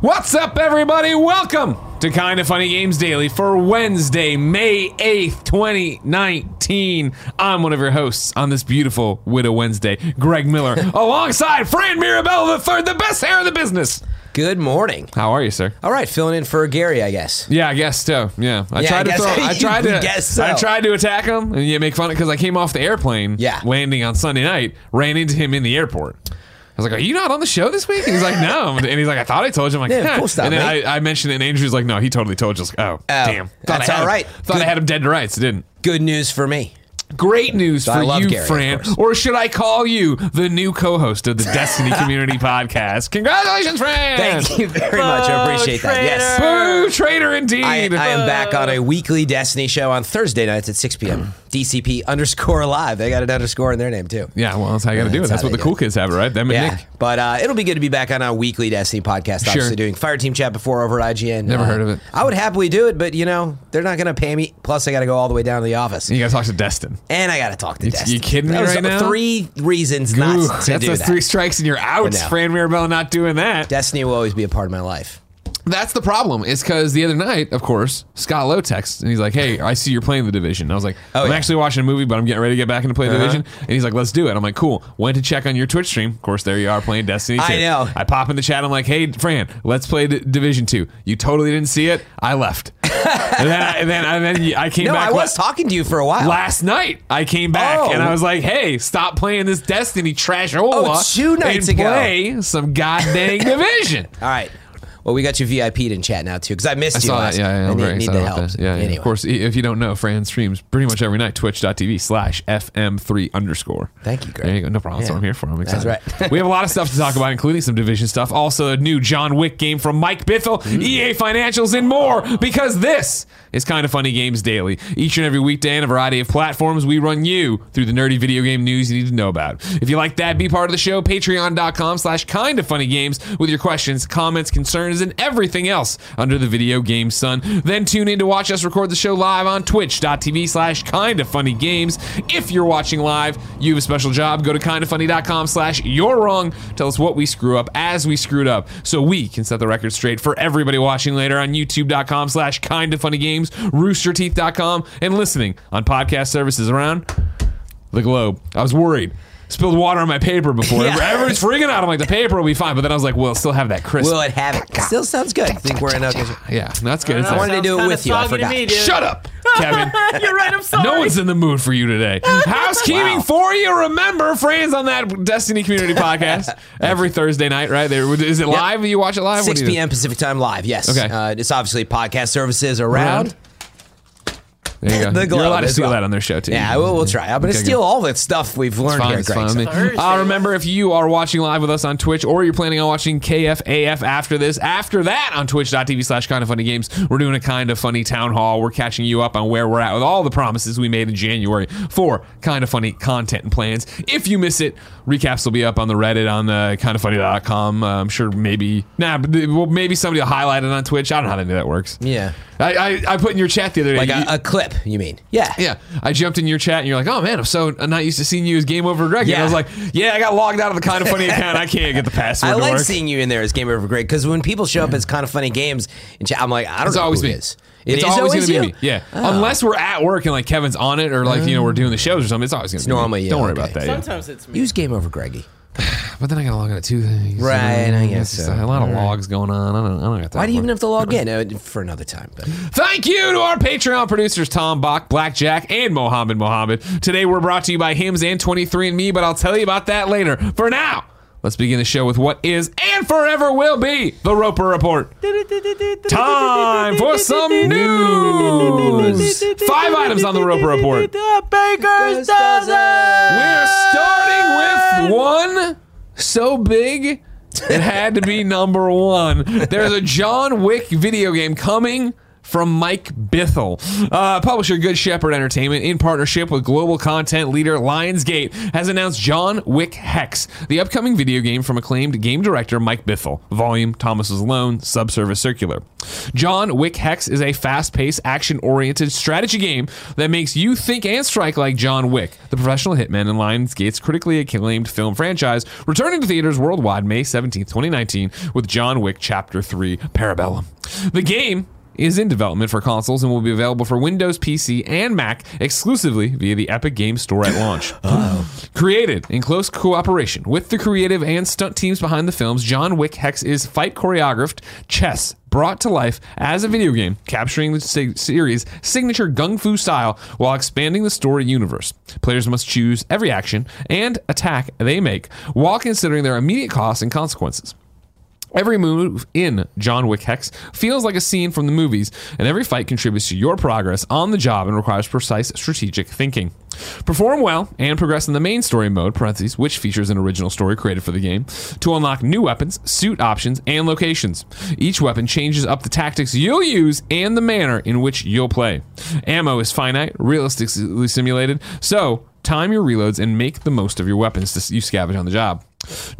What's up, everybody? Welcome to Kind of Funny Games Daily for Wednesday, May 8th, 2019. I'm one of your hosts on this beautiful Widow Wednesday, Greg Miller, alongside Fran Mirabella III, the best hair in the business. Good morning. How are you, sir? All right, filling in for Gary, I guess. Yeah, I guess so. Yeah, I Yeah, tried I to guess- throw. I you tried to. guess so. I tried to attack him and you make fun of because I came off the airplane. Yeah. landing on Sunday night, ran into him in the airport. I was like, "Are you not on the show this week?" And he's like, "No," and he's like, "I thought I told you." I'm like, Yeah, "Huh." cool stuff, And then mate. I, I mentioned it, and Andrew's like, "No, he totally told you." I was like, "Oh, oh damn, Thought that's I had all him- right. Thought I had him dead to rights. It didn't." Good news for me. Great news I for you, Gary, Fran. Or should I call you the new co-host of the Destiny Community Podcast? Congratulations, Fran! Thank you very much. I appreciate that. Yes. Boo, traitor indeed. I, I am back on a weekly Destiny show on Thursday nights at 6 p.m. DCP underscore live. They got an underscore in their name, too. yeah, well, that's how you got to do it. That's That's what the cool it. kids have, right? Them and Yeah. Nick. But uh, it'll be good to be back on our weekly Destiny podcast. Sure. Doing Fire Team Chat before over at IGN. Never Uh, heard of it. I would happily do it, but, you know, they're not going to pay me. Plus, I got to go all the way down to the office. You got to talk to Destin. And I got to talk to You- Destiny. you kidding me right now? Three reasons Ooh, not to that's do that. three strikes and you're out. Know. Fran Mirabella not doing that. Destiny will always be a part of my life. That's the problem. Is because the other night, of course, Scott Lowe texts and he's like, "Hey, I see you're playing the Division." And I was like, Oh, "I'm yeah. Uh-huh. actually watching a movie, but I'm getting ready to get back into play the Division." And he's like, "Let's do it." I'm like, "Cool." Went to check on your Twitch stream. Of course, there you are playing Destiny. 2. I know. I pop in the chat. I'm like, "Hey, Fran, let's play D- Division Two." You totally didn't see it. I left. and then, I, and then, and then I came No, back. I was la- talking to you for a while. Last night, I came back Oh. and I was like, "Hey, stop playing this Destiny trash Oh, two nights and ago. play some goddamn Division." All right. Well, we got you VIP'd in chat now too because I missed I you. saw last that. Yeah, yeah, I'm need, very need excited the about help. that. Yeah, yeah. Of course, if you don't know, Fran streams pretty much every night. Twitch.tv slash FM3 underscore. Thank you, Greg. There you go. No problem. That's what I'm here for. I'm That's right. we have a lot of stuff to talk about, including some division stuff. Also, a new John Wick game from Mike Bithell, Mm-hmm. EA Financials, and more. Because this is kind of funny games daily. Each and every weekday on a variety of platforms, we run you through the nerdy video game news you need to know about. If you like that, be part of the show. Patreon.com slash kind of funny games with your questions, comments, concerns, and everything else under the video game sun. Then tune in to watch us record the show live on twitch.tv slash kind of funny games. If you're watching live, you have a special job. Go to kindoffunny.com slash you're wrong. Tell us what we screw up as we screwed up so we can set the record straight for everybody watching later on youtube.com slash kind of funny games, roosterteeth.com, and listening on podcast services around the globe. I was worried. Spilled water on my paper before. Yeah. Everyone's freaking out. I'm like, the paper will be fine. But then I was like, well, it'll still have that crisp. Will it have it? Still sounds good. I think we're in a. yeah, that's good. It's I wanted to do it with you. I kinda soggy to forgot. me. Shut up, Kevin. You're right. I'm sorry. No one's in the mood for you today. Housekeeping Wow. for you. Remember, Fran's on that Destiny Community podcast every Thursday night, right? There is it live? You watch it live? 6 do you do? p.m. Pacific time live. Yes. Okay. Uh, it's obviously podcast services around. Around? There you go. The You're globe allowed to steal well. that on their show too. Yeah, we'll, we'll try. I'm going to Okay, steal good. all that stuff we've learned Fine, here, it's Greg. fine with me. So- Thursday. Uh, remember, if you are watching live with us on Twitch or you're planning on watching KFAF after this, after that on twitch.tv slash kind of funny games, we're doing a kind of funny town hall. We're catching you up on where we're at with all the promises we made in January for kind of funny content and plans. If you miss it, recaps will be up on the Reddit on the Kind kindoffunny.com. Uh, I'm sure maybe, nah, but well, maybe somebody will highlight it on Twitch. I don't know how they do that works. Yeah. I, I, I put in your chat the other day. Like a, a clip, you mean? Yeah. yeah, I jumped in your chat and you're like, "Oh man, I'm so I'm not used to seeing you as Game Over Greg." And I was like, "Yeah, I got logged out of the kind of funny account. I can't get the password I to like work." seeing you in there as Game Over Greg because when people show up as kind of funny games, in chat, I'm like, I don't It's know always who me. it is. It it's is always, always gonna be me. Yeah, Oh. unless we're at work and like Kevin's on it or like you know we're doing the shows or something. It's always gonna be normally me. you, Don't worry okay. about that. yeah. Sometimes it's me. Use Game Over Greggy. But then I gotta log on to two things. Right, I guess just so. A lot of All right. logs going on. I don't. I don't got that. Why do you even have to log in? Uh, for another time. But Thank you to our Patreon producers, Tom Bach, Blackjack, and Mohammed Mohammed. Today we're brought to you by Hims and 23andMe, but I'll tell you about that later. For now, let's begin the show with what is and forever will be the Roper Report. Time for some news. Five items on the Roper Report. Baker's We're starting with one so big, it had to be number one. There's a John Wick video game coming from Mike Bithell. Uh, publisher Good Shepherd Entertainment, in partnership with global content leader Lionsgate, has announced John Wick Hex, the upcoming video game from acclaimed game director Mike Bithell. Volume Thomas's Alone, Subsurface Circular. John Wick Hex is a fast paced, action oriented strategy game that makes you think and strike like John Wick, the professional hitman and Lionsgate's critically acclaimed film franchise, returning to theaters worldwide May 17, 2019, with John Wick Chapter 3 Parabellum. The game is in development for consoles and will be available for Windows, PC, and Mac exclusively via the Epic Games Store at launch. Created in close cooperation with the creative and stunt teams behind the films, John Wick Hex is fight choreographed chess brought to life as a video game, capturing the se- series' signature gun fu style while expanding the story universe. Players must choose every action and attack they make while considering their immediate costs and consequences. Every move in John Wick Hex feels like a scene from the movies, and every fight contributes to your progress on the job and requires precise strategic thinking. Perform well and progress in the main story mode, parentheses, which features an original story created for the game, to unlock new weapons, suit options, and locations. Each weapon changes up the tactics you'll use and the manner in which you'll play. Ammo is finite, realistically simulated, so time your reloads and make the most of your weapons to you scavenge on the job.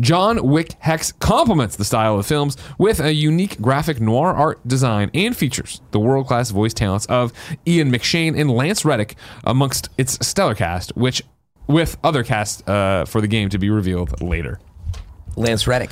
John Wick Hex complements the style of films with a unique graphic noir art design and features the world class voice talents of Ian McShane and Lance Reddick amongst its stellar cast, which with other casts uh, for the game to be revealed later. Lance Reddick,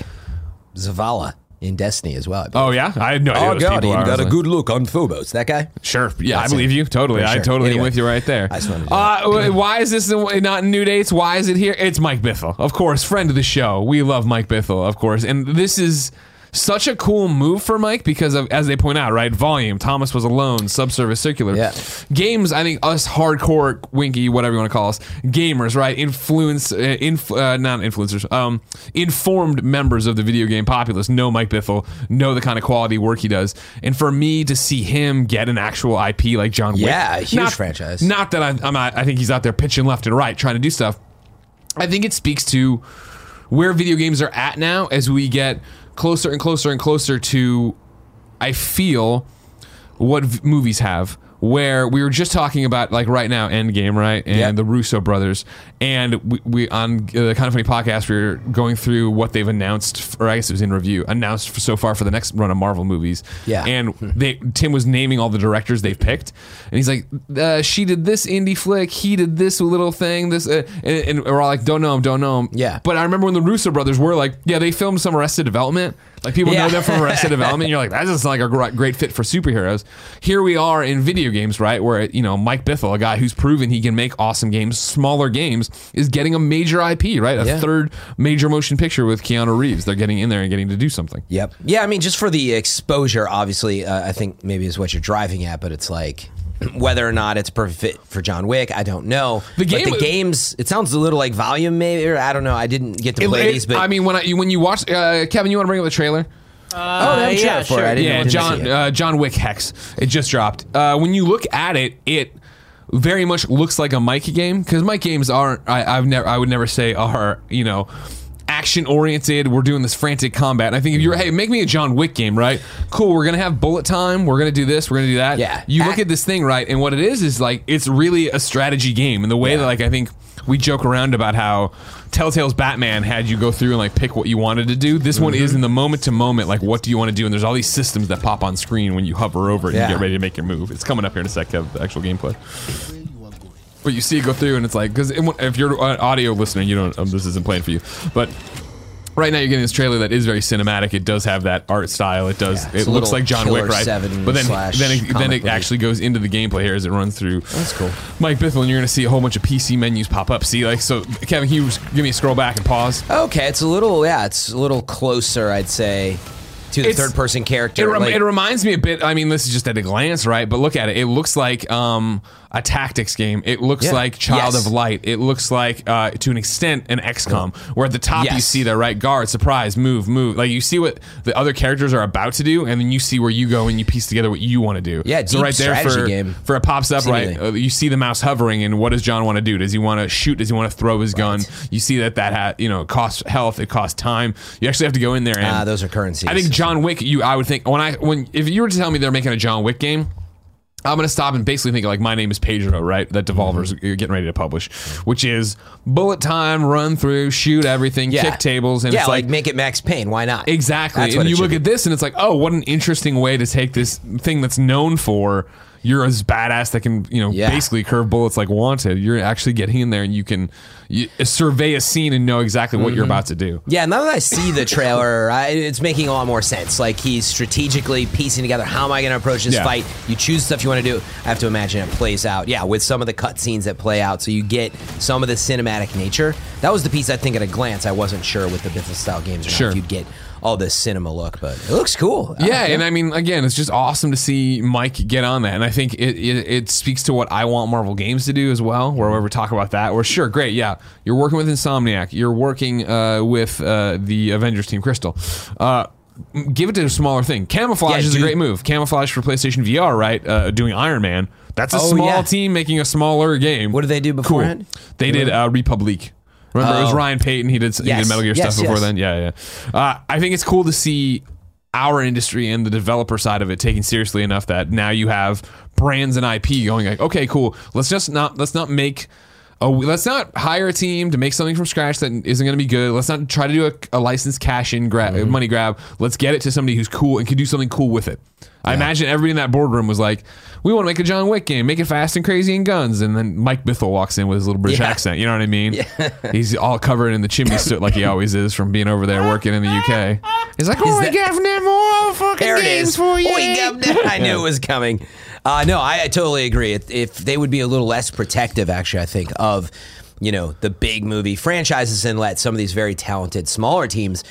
Zavala in Destiny as well. Oh yeah, I had no idea. Oh those god, people he got was a like- good look on Phobos. That guy. Sure. Yeah, I believe it. you. Totally. For I sure. totally am with you right there. I just wanted to uh, why is this not in new dates? Why is it here? It's Mike Bithell, of course, friend of the show. We love Mike Bithell, of course, and this is such a cool move for Mike because of, as they point out, right? Volume. Thomas was alone. Subsurface circular. Yeah. Games. I think us hardcore winky, whatever you want to call us, gamers, right? Influence, uh, inf- uh, not influencers. Um, informed members of the video game populace know Mike Bithell, know the kind of quality work he does, and for me to see him get an actual IP like John Wick, Yeah, huge not- franchise. Not that I'm, I'm not, I think he's out there pitching left and right trying to do stuff. I think it speaks to where video games are at now as we get closer and closer and closer to, I feel, what v- movies have. Where we were just talking about, like right now, Endgame, right, and Yeah. the Russo brothers, and we, we on the kind of funny podcast, we were going through what they've announced, or I guess it was in review, announced for so far for the next run of Marvel movies. Yeah. and they Tim was naming all the directors they've picked, and he's like, uh, "She did this indie flick, he did this little thing, this," uh, and, and we're all like, "Don't know him, don't know him." Yeah. but I remember when the Russo brothers were like, "Yeah, they filmed some Arrested Development." Like people know them from Arrested Development. You're like, that doesn't sound like a great fit for superheroes. Here we are in video games, right? Where you know Mike Bithell, a guy who's proven he can make awesome games, smaller games, is getting a major IP, right? A Yeah. third major motion picture with Keanu Reeves. They're getting in there and getting to do something. Yep. Yeah, I mean, just for the exposure, obviously, uh, I think maybe is what you're driving at, but it's like whether or not it's perfect fit for John Wick, I don't know. The But game- the games, it sounds a little like volume, maybe, or I don't know. I didn't get to It- play it- these, but I mean, when I, when you watch, uh, Kevin, you want to bring up the trailer? oh, I'm yeah, sure for it. I didn't, yeah, didn't see John it. uh, John Wick Hex. It just dropped. Uh, when you look at it, it very much looks like a Mike game because Mike games aren't. I, I've never. I would never say are you know. Action oriented, we're doing this frantic combat. And I think if you're, hey, make me a John Wick game, right? Cool, we're gonna have bullet time, we're gonna do this, we're gonna do that. Yeah. You look at this thing, right? And what it is is like it's really a strategy game. And the way that like I think we joke around about how Telltale's Batman had you go through and like pick what you wanted to do. This one is Mm-hmm. in the moment to moment, like what do you want to do? And there's all these systems that pop on screen when you hover over it and Yeah. you get ready to make your move. It's coming up here in a sec, Kev, the actual gameplay. But you see it go through, and it's like because if you're an audio listener, you don't. Um, this isn't playing for you, but. Right now, you're getting this trailer that is very cinematic. It does have that art style. It does. Yeah, it looks like John Wick, right? 7 but then, slash then, it, then it actually goes into the gameplay here as it runs through. That's cool. Mike and you're going to see a whole bunch of PC menus pop up. See, like so, Kevin, can you give me a scroll back and pause? Okay, it's a little, yeah, it's a little closer, I'd say, to the It's- third person character. It, rem- like- it reminds me a bit. I mean, this is just at a glance, right? But look at it. It looks like um, a tactics game. It looks Yeah. like Child Yes. of Light. It looks like, uh, to an extent, an XCOM, where at the top you see the right guard, surprise, move, move. Like you see what the other characters are about to do, and then you see where you go and you piece together what you want to do. Yeah, so right there for game. for it pops up right. Seemingly. Uh, you see the mouse hovering, and what does John want to do? Does he want to shoot? Does he want to throw his gun? You see that that ha- you know it costs health, it costs time. You actually have to go in there and Ah, those are currencies. I think John Wick. You, I would think when I when if you were to tell me they're making a John Wick game. I'm gonna stop and basically think like my name is Pedro, right? That Devolver's Mm-hmm. getting ready to publish, which is bullet time, run through, shoot everything, Yeah. kick tables, and yeah, it's like, like, make it Max Payne. Why not? exactly. That's and it you should look be. at this, and it's like, oh, what an interesting way to take this thing that's known for. You're as badass that can, you know, Yeah. basically curve bullets like wanted. You're actually getting in there and you can you, survey a scene and know exactly what you're Mm-hmm. about to do. Yeah, now that I see the trailer, I, it's making a lot more sense. Like he's strategically piecing together how am I going to approach this Yeah. fight. You choose stuff you want to do. I have to imagine it plays out. Yeah, with some of the cutscenes that play out, so you get some of the cinematic nature. That was the piece I think at a glance I wasn't sure with the business style games or Sure. you'd get all this cinema look, but it looks cool. Yeah, and I mean, again, it's just awesome to see Mike get on that, and I think it, it it speaks to what I want Marvel Games to do as well. Where we ever talk about that, where sure, great, yeah, you're working with Insomniac, you're working uh, with uh, the Avengers Team Crystal. Uh, give it to a smaller thing. Camouflaj Yeah, is a great move. Camouflaj for PlayStation VR, right? Uh, doing Iron Man. That's a Oh, small yeah. team making a smaller game. What did they do Cool. beforehand? They did uh, Republic. Remember, it was Oh. Ryan Payton. He did, he Yes. did Metal Gear Yes, stuff before yes. then. Yeah, yeah. Uh, I think it's cool to see our industry and the developer side of it taken seriously enough that now you have brands and IP going like, okay, cool. Let's just not let's not make. Oh, let's not hire a team to make something from scratch that isn't going to be good. Let's not try to do a, a license cash in grab, Mm-hmm. money grab. Let's get it to somebody who's cool and can do something cool with it. I imagine everybody in that boardroom was like, "We want to make a John Wick game, make it fast and crazy and guns." And then Mike Bithell walks in with his little British Yeah. accent. You know what I mean? He's all covered in the chimney soot like he always is from being over there working in the UK. He's like, "Oh, I that- got more fucking games for you." I knew it was coming. Uh, no, I, I totally agree. If, if they would be a little less protective, actually, I think of you know the big movie franchises and let some of these very talented smaller teams.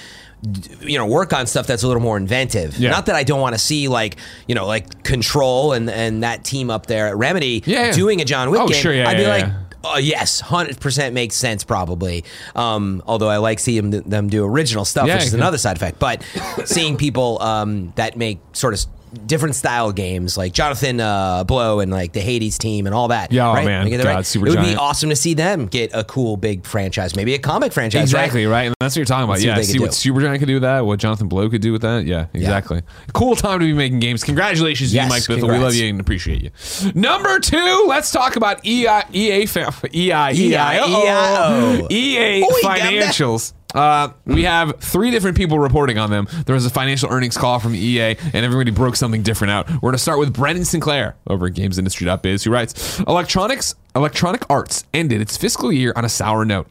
You know, work on stuff that's a little more inventive. Yeah. Not that I don't want to see like you know like Control and and that team up there at Remedy Yeah, yeah. doing a John Wick Oh, game. sure, yeah, I'd be like. Oh yes, hundred percent makes sense probably. Um, although I like seeing them, them do original stuff, Yeah, which is another side effect. But seeing people um, that make sort of different style games like Jonathan uh, Blow and like the Hades team and all that. Yeah, oh, right? man. Am I getting it God, right? Super it would be awesome to see them get a cool big franchise, maybe a comic franchise. Exactly right? right, and that's what you're talking about. Let's see yeah, see could what do. Supergiant could do with that. What Jonathan Blow could do with that. Yeah, exactly. Cool time to be making games. Congratulations, to you, Mike Bithell. We love you and appreciate you. Number two, let's talk about E EI, EA, EI, EI, EIO. EA Oh, he got that. financials. Uh, we have three different people reporting on them. There was a financial earnings call from EA, and everybody broke something different out. We're going to start with Brendan Sinclair over at GamesIndustry.biz, who writes, "Electronics, Electronic Arts ended its fiscal year on a sour note."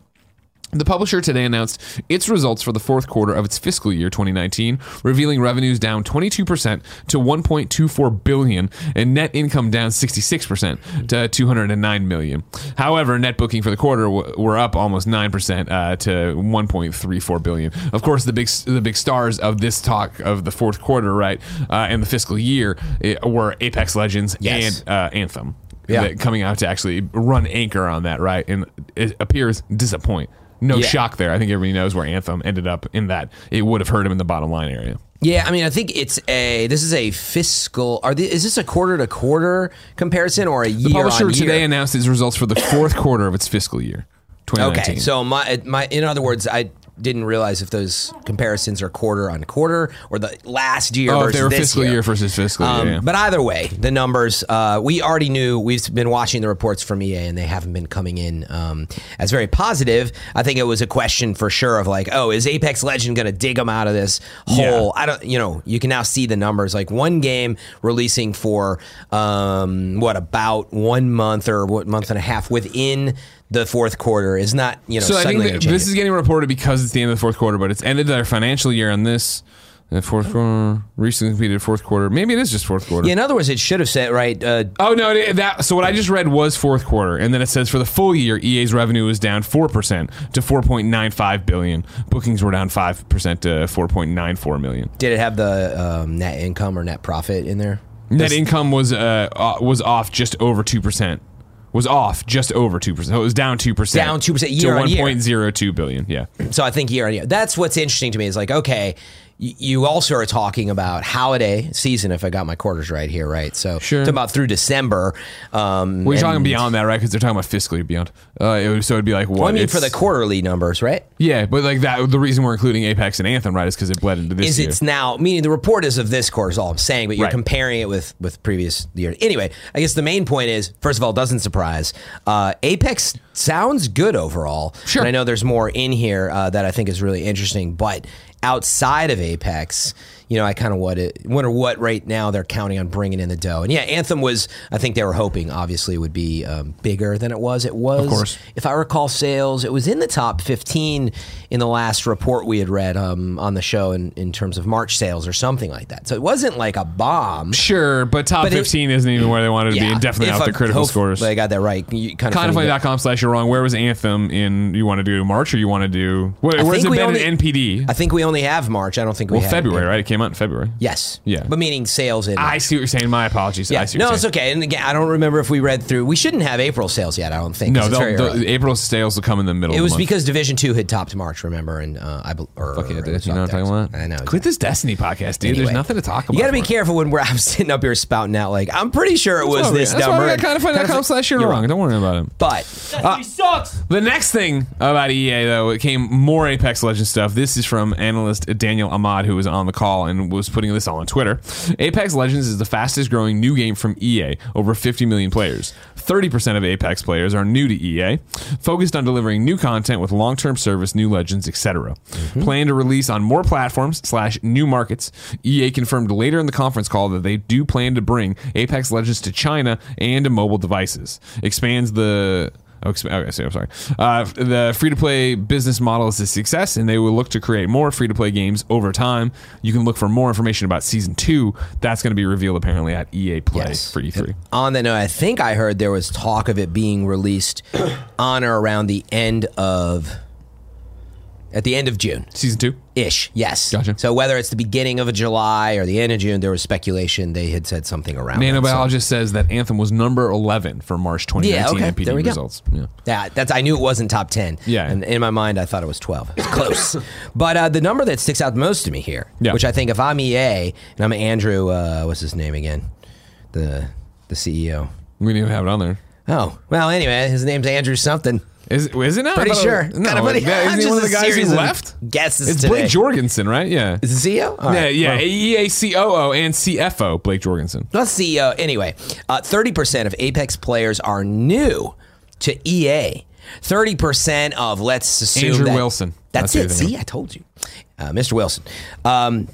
The publisher today announced its results for the fourth quarter of its fiscal year 2019, revealing revenues down 22% to 1.24 billion and net income down 66% to 209 million. However, net booking for the quarter w- were up almost 9% uh, to 1.34 billion. Of course, the big the big stars of this talk of the fourth quarter, right, uh, and the fiscal year eh, were Apex Legends Yes. and uh, Anthem. Yeah. coming out to actually run anchor on that, right? And it appears disappoint. No Yeah. shock there. I think everybody knows where Anthem ended up in that. It would have hurt him in the bottom line area. Yeah, I mean, I think it's a. This is a fiscal. Are the, is this a quarter to quarter comparison or a year? The publisher on year? today announced its results for the fourth quarter of its fiscal year, 2019. Okay, so my my in other words, I didn't realize if those comparisons are quarter on quarter or the last year oh, versus they were this fiscal year. year versus fiscal Um, year. yeah. But either way, the numbers uh, we already knew. We've been watching the reports from EA, and they haven't been coming in um, as very positive. I think it was a question for sure of like, oh, is Apex Legend going to dig them out of this hole? I don't. You know, you can now see the numbers. Like one game releasing for um, what about one month or what month and a half within the fourth quarter is not you know So I think suddenly that gonna change this is getting reported because it's the end of the fourth quarter, but it's ended their financial year on this. The fourth quarter recently completed fourth quarter. Maybe it is just fourth quarter. Yeah, in other words, it should have said right. Uh, Oh no! it- That so what I just read was fourth quarter, and then it says for the full year, EA's revenue was down four percent to four point nine five billion. Bookings were down five percent to four point nine four million. did it have the um, net income or net profit in there? Net income was uh, uh was off just over two percent. Was off just over two percent. So it was down two percent. Down 2% to year on one year. point zero two billion. Yeah. So I think year on year. That's what's interesting to me is like, okay, you also are talking about holiday season, if I got my quarters right here, right? So Sure. about through December. Um, We're talking beyond that, right? Because they're talking about fiscally beyond. Uh, it would, so it'd be like what? Well, I mean, for the quarterly numbers, right? yeah, but like that. The reason we're including Apex and Anthem, right, is because it bled into this Is year. it's now meaning the report is of this quarter is all I'm saying, but you're Right. comparing it with with previous year. Anyway, I guess the main point is first of all, doesn't surprise. Uh, Apex sounds good overall. Sure. And I know there's more in here uh, that I think is really interesting, but outside of Apex, you know, I kind of wonder what right now they're counting on bringing in the dough. And yeah, Anthem was, I think they were hoping, obviously, would be um, bigger than it was. It was, course. if I recall, sales. It was in the top 15 in the last report we had read um, on the show in, in terms of March sales or something like that. So it wasn't like a bomb. Sure, but top But 15 isn't even where they wanted to be, and definitely out the critical scores. I got that right. You kind of funny that- Kindoffunny.com slash you're wrong. Where was Anthem in, you want to do March or you want to do, where, where's it been only- in NPD? I think we only have March. I don't think we well, have February, right? It came out in February. Yes. Yeah. But meaning sales in. I see what you're saying. My apologies. yeah. I see No, it's okay. And again, I don't remember if we read through. We shouldn't have April sales yet. I don't think. No, it's very they'll, early. they'll, April sales will come in the middle It of was the because Division Two had topped March. Remember? And uh, I bel- or, Fuck yeah, dude. You know what I'm October. talking about? I know. Quit this Destiny podcast, dude. There's nothing to talk about. You got to be bro. careful when we're I'm sitting up here spouting out like I'm pretty sure it was That's why we- this That's number. why we got kindoffunny.com slash you're You're wrong. Don't worry about it. But sucks. The next thing about EA, though, it came more Apex Legends stuff. This is from analyst Daniel Ahmad, who was on the call and was putting this all on Twitter. Apex Legends is the fastest growing new game from EA, over 50 million players. 30% of Apex players are new to EA, focused on delivering new content with long term service, new legends, etc. Mm-hmm. Plan to release on more platforms slash new markets. EA confirmed later in the conference call that they do plan to bring Apex Legends to China and to mobile devices. Expands the Oh, exp- okay, so I'm sorry. Uh, the free to play business model is a success, and they will look to create more free to play games over time. You can look for more information about season two. That's going to be revealed apparently at EA Play Yes. for E E3. on that note, I think I heard there was talk of it being released on or around the end of at the end of June. Season two. Ish, yes. Gotcha. So whether it's the beginning of a July or the end of June, there was speculation they had said something around. that. So- Nanobiologist says that Anthem was number 11 for March 2019 Yeah, okay. NPD There we go. results. Yeah. Yeah, that's. I knew it wasn't top ten. Yeah. and in my mind, I thought it was twelve. It's close, but uh, the number that sticks out the most to me here, Yeah. which I think if I'm EA and I'm Andrew, uh, what's his name again, the the CEO. We didn't even have it on there. Oh well, anyway, his name's Andrew something. Is, is it now? Pretty sure. No, Kinda funny. yeah, isn't he one of a the guys series who of left? guesses It's today. Blake Jorgensen, right? Yeah. Is CEO? All Yeah, yeah. well. EA and CFO, Blake Jorgensen. See. Uh, anyway, thirty percent of Apex players are new to EA. Thirty percent of let's assume Andrew that- Wilson. That's, That's who it. See, I told you, uh, Mr. Wilson.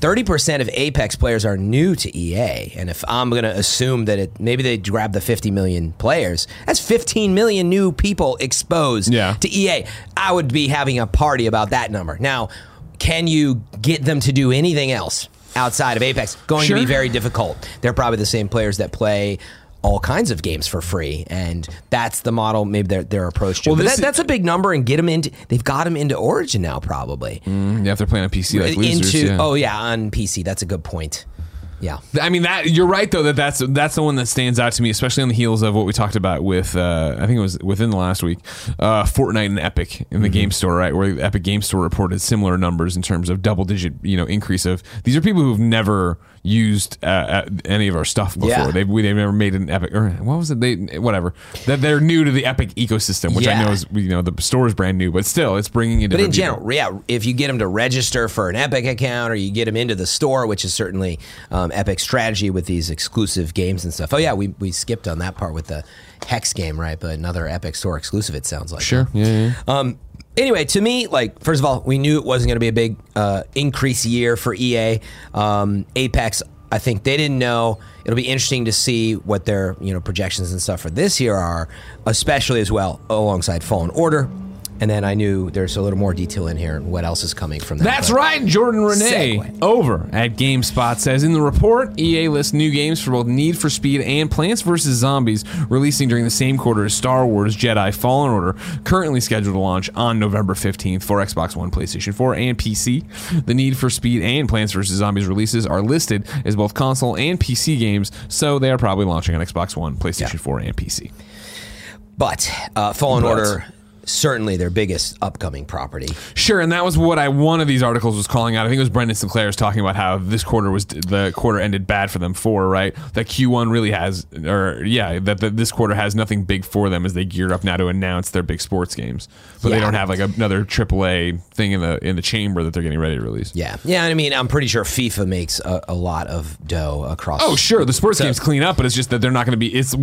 Thirty percent of Apex players are new to EA, and if I'm going to assume that it maybe they grab the 50 million players, that's 15 million new people exposed Yeah. to EA. I would be having a party about that number. Now, can you get them to do anything else outside of Apex? Going to be very difficult. They're probably the same players that play all kinds of games for free, and that's the model. Maybe their their approach to. Well, that, that's a big number, and get them into. They've got them into Origin now, probably Yeah, if they're playing on PC like losers. into. yeah. Oh yeah, on PC. That's a good point. Yeah. I mean that you're right though that that's that's the one that stands out to me, especially on the heels of what we talked about with uh, I think it was within the last week, uh, Fortnite and Epic in the Mm-hmm. Game Store, right? Where Epic Game Store reported similar numbers in terms of double digit, you know, increase of these are people who've never used uh, any of our stuff before. Yeah. They've we, they've never made an Epic or what was it? They whatever that they're new to the Epic ecosystem, which I know is you know the store is brand new, but still it's bringing in. But in different people. general, yeah, if you get them to register for an Epic account or you get them into the store, which is certainly um, Epic's strategy with these exclusive games and stuff. Oh, yeah, we, we skipped on that part with the Hex game, right? But another Epic Store exclusive, it sounds like. Sure, yeah, yeah. Um, anyway, to me, like first of all, we knew it wasn't going to be a big uh, increase year for EA. Um, Apex, I think they didn't know. It'll be interesting to see what their you know projections and stuff for this year are, especially as well alongside Fallen Order. And then I knew there's a little more detail in here. What else is coming from that? That's but- right. Jordan Ramée Segue. over at GameSpot says in the report, EA lists new games for both Need for Speed and Plants vs. Zombies releasing during the same quarter as Star Wars Jedi Fallen Order, currently scheduled to launch on November 15th for Xbox One, PlayStation 4, and PC. The Need for Speed and Plants vs. Zombies releases are listed as both console and PC games, so they are probably launching on Xbox One, PlayStation 4, and PC. But uh, Fallen But- Order, certainly their biggest upcoming property. Sure, and that was what I one of these articles was calling out. I think it was Brendan Sinclair was talking about how this quarter was the quarter ended bad for them for right. That Q1 really has, or yeah, that, that this quarter has nothing big for them as they gear up now to announce their big sports games, but they don't have like another AAA thing in the in the chamber that they're getting ready to release. Yeah, yeah. I mean, I'm pretty sure FIFA makes a, a lot of dough across. Oh sure, the sports So- games clean up, but it's just that they're not going to be. It's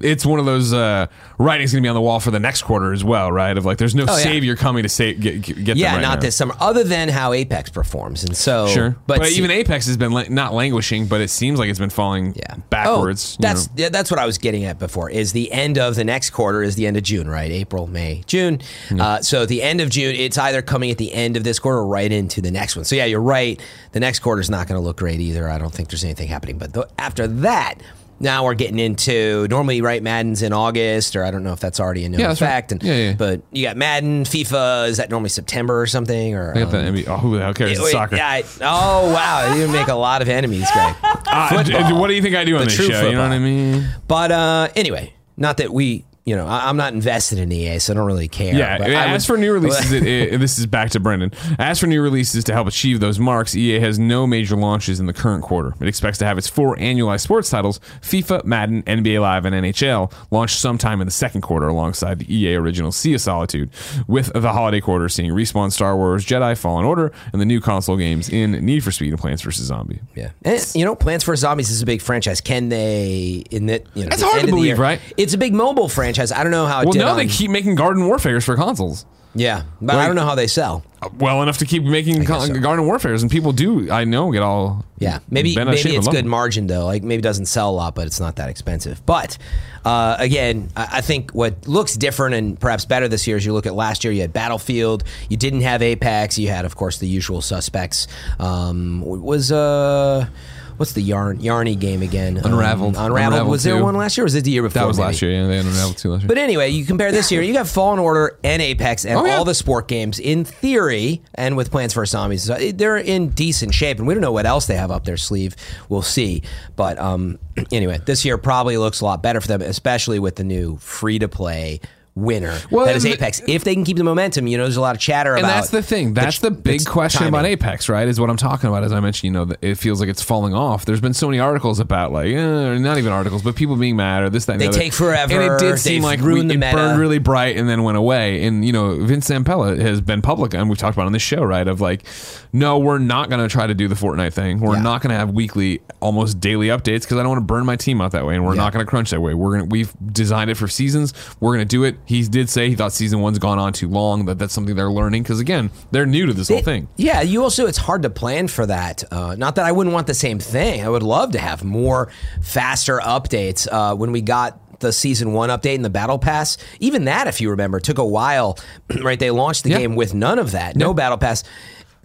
it's one of those uh, writings going to be on the wall for the next quarter as well, right? Of like, there's no Oh, yeah. savior coming to save get, get them Yeah, right not now. this summer. Other than how Apex performs, and so Sure, but, see- even Apex has been la- not languishing, but it seems like it's been falling yeah. backwards. Oh, that's know. yeah, that's what I was getting at before. Is the end of the next quarter is the end of June, right? April, May, June. Uh, so at the end of June, it's either coming at the end of this quarter or right into the next one. So yeah, you're right. The next quarter is not going to look great either. I don't think there's anything happening. But the, after that. Now we're getting into normally right Madden's in August or I don't know if that's already a known Yeah, that's right. fact. And, Yeah, yeah. But you got Madden, FIFA. Is that normally September or something? Or I got the um, NBA. Oh, who the hell cares? It's wait, soccer. yeah, I- oh wow, you make a lot of enemies, Greg. Uh, Football. what do you think I do on The this show? You know what I mean? But uh, anyway, not that we, you know, I, I'm not invested in EA, so I don't really care. Yeah. but As would- for new releases, it, it, this is back to Brendan. As for new releases to help achieve those marks, EA has no major launches in the current quarter. It expects to have its four annualized sports titles: FIFA, Madden, NBA Live, and NHL, launched sometime in the second quarter, alongside the EA original Sea of Solitude. With the holiday quarter seeing Respawn Star Wars Jedi Fallen Order and the new console games in Need for Speed and Plants vs Zombie. yeah, and you know, Plants vs Zombies is a big franchise. Can they in that? You know, the hard end to believe, year- right? It's a big mobile franchise. I don't know how. It Well, did no, on- they keep making Garden Warfares for consoles. Yeah, but I don't know how they sell. well enough to keep making guess con- so. Garden Warfares, and people do. I know get all Yeah, maybe bent out of maybe. It's love good them. margin though. Like maybe it doesn't sell a lot, but it's not that expensive. But uh, again, I, I think what looks different and perhaps better this year is you look at last year. You had Battlefield. You didn't have Apex. You had, of course, the usual suspects. Um, was uh. What's the yarn Yarny game again? Um, Unraveled. Unraveled. Unraveled Was there 2. one last year? or Was it the year before? That was maybe? last year. Yeah, they had Unraveled two last year. But anyway, you compare this year, you got Fallen Order and Apex and Oh, yeah. all the sport games. In theory, and with Plants vs Zombies, uh, they're in decent shape, and we don't know what else they have up their sleeve. We'll see. But um, anyway, this year probably looks a lot better for them, especially with the new free to play winner Well, that is Apex. If they can keep the momentum, you know, there's a lot of chatter and about. And that's the thing. That's the, big it's question about. Apex, right? Is what I'm talking about. As I mentioned, you know, it feels like it's falling off. There's been so many articles about like, eh, not even articles, but people being mad or this, that, and They the take forever. And it did seem like we, the it meta. burned really bright and then went away. And you know, Vince Zampella has been public, and we've talked about it on this show, right? Of like, no, we're not going to try to do the Fortnite thing. We're Yeah. not going to have weekly, almost daily updates because I don't want to burn my team out that way, and we're Yeah. not going to crunch that way. We're gonna we've designed it for seasons. We're going to do it. He did say he thought season one's gone on too long. That that's something they're learning because again, they're new to this whole thing. Yeah, you also it's hard to plan for that. Uh, not that I wouldn't want the same thing. I would love to have more faster updates. Uh, when we got the season one update and the battle pass, even that, if you remember, took a while. right, they launched the Yeah. game with none of that, no battle pass.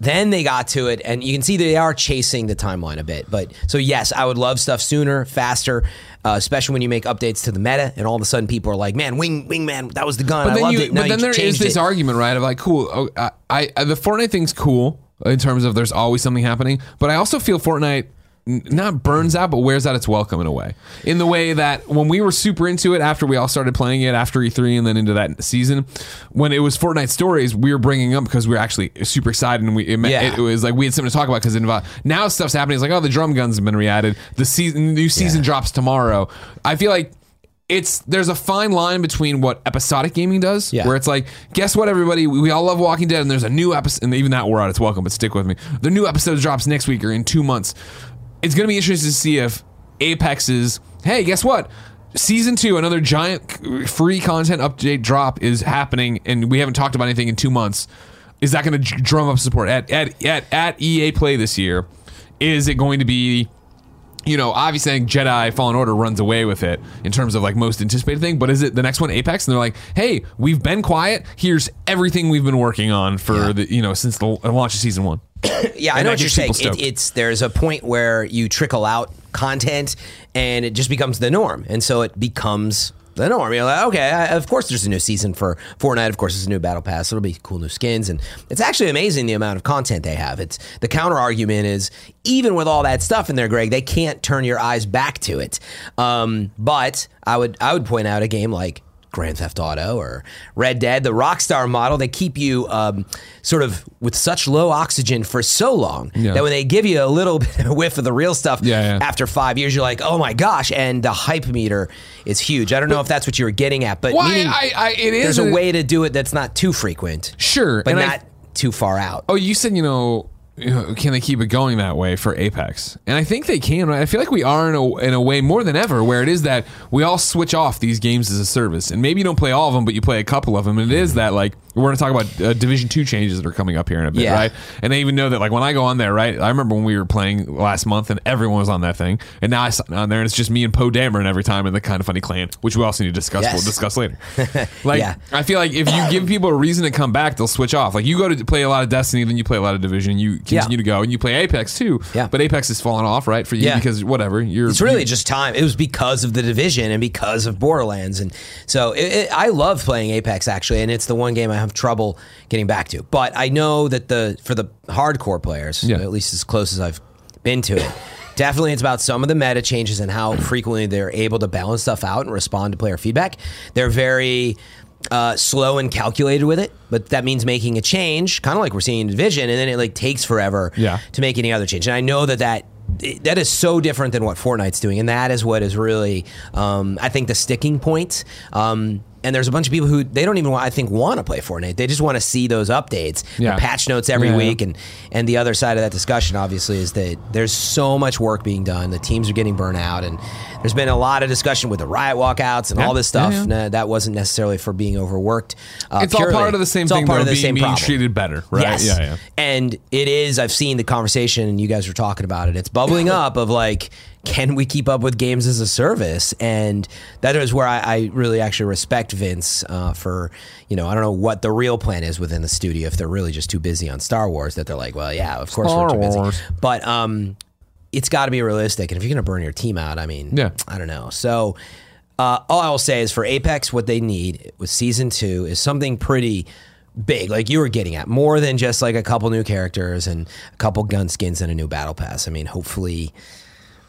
Then they got to it, and you can see they are chasing the timeline a bit. But so yes, I would love stuff sooner, faster, uh, especially when you make updates to the meta, and all of a sudden people are like, "Man, wing, wingman, that was the gun. But I then loved you, it." But then there is this it. argument, right? Of like, cool, oh, I, I the Fortnite thing's cool in terms of there's always something happening, but I also feel Fortnite not burns out, but wears out its welcome in a way. In the way that when we were super into it after we all started playing it after E3 and then into that season, when it was Fortnite stories, we were bringing up because we were actually super excited and we it, meant- Yeah. it was like we had something to talk about because now stuff's happening. It's like oh the drum guns have been re-added. The season new season Yeah. drops tomorrow. I feel like it's there's a fine line between what episodic gaming does, Yeah. where it's like, guess what, everybody, we, we all love Walking Dead, and there's a new episode, and even that wore out its welcome, but stick with me. The new episode drops next week or in two months. It's gonna be interesting to see if Apex's, hey, guess what? Season two, another giant free content update drop is happening, and we haven't talked about anything in two months. Is that going to drum up support at at at at EA Play this year? Is it going to be you know, obviously, I think Jedi Fallen Order runs away with it in terms of like most anticipated thing. But is it the next one Apex? And they're like, hey, we've been quiet. Here's everything we've been working on for Yeah. the you know since the launch of season one. Yeah, I know what you're saying. It, it's there's a point where you trickle out content, and it just becomes the norm, and so it becomes the norm. You're like, okay, I, of course there's a new season for Fortnite. Of course there's a new battle pass. It'll be cool new skins, and it's actually amazing the amount of content they have. It's the counter argument is even with all that stuff in there, Greg, they can't turn your eyes back to it. Um, but I would I would point out a game like. Grand Theft Auto or Red Dead, the Rockstar model, they keep you um, sort of with such low oxygen for so long Yeah. that when they give you a little bit of whiff of the real stuff Yeah, yeah. after five years, you're like, oh my gosh. And the hype meter is huge. I don't know if that's what you were getting at, but meaning I, I it is there's a way to do it that's not too frequent, sure, but and I- not too far out. Oh, you said you know, can they keep it going that way for Apex? And I think they can. I feel like we are in a, in a way more than ever where it is that we all switch off these games as a service, and maybe you don't play all of them, but you play a couple of them. And it is that like we're going to talk about uh, Division Two changes that are coming up here in a bit, Yeah. right? And they even know that like when I go on there, right? I remember when we were playing last month and everyone was on that thing, and now I sign on there and it's just me and Poe Dameron every time in the kind of funny clan, which we also need to discuss. Yes. We'll discuss later. like Yeah. I feel like if you give people a reason to come back, they'll switch off. Like you go to play a lot of Destiny, then you play a lot of Division, you continue Yeah. to go, and you play Apex too. Yeah. But Apex has fallen off, right, for you Yeah. because whatever you're. It's really you- just time. It was because of the division and because of Borderlands, and so it, it, I love playing Apex actually, and it's the one game I have trouble getting back to. But I know that the for the hardcore players, Yeah. at least as close as I've been to it. Definitely, it's about some of the meta changes and how frequently they're able to balance stuff out and respond to player feedback. They're very uh, slow and calculated with it, but that means making a change, kind of like we're seeing in Division, and then it like takes forever Yeah. to make any other change. And I know that that that is so different than what Fortnite's doing, and that is what is really, um, I think, the sticking point. Um, and there's a bunch of people who they don't even, I think, want to play Fortnite. They just want to see those updates, Yeah. the patch notes every Yeah, yeah. week, and and the other side of that discussion, obviously, is that there's so much work being done. The teams are getting burnt out, and there's been a lot of discussion with the riot walkouts and Yeah. all this stuff. Yeah, yeah. Nah, that wasn't necessarily for being overworked. Uh, It's all part of the same It's all thing, part though, of the being, same being problem. treated better, right? Yes. Yeah, yeah. And it is, I've seen the conversation, and you guys were talking about it. It's bubbling up of like, can we keep up with games as a service? And that is where I, I really actually respect Vince uh, for, you know, I don't know what the real plan is within the studio if they're really just too busy on Star Wars that they're like, well, yeah, of course Star we're too Wars. busy. But um, it's got to be realistic. And if you're going to burn your team out, I mean, Yeah. I don't know. So uh, all I will say is for Apex, what they need with season two is something pretty big, like you were getting at, more than just like a couple new characters and a couple gun skins and a new battle pass. I mean, hopefully,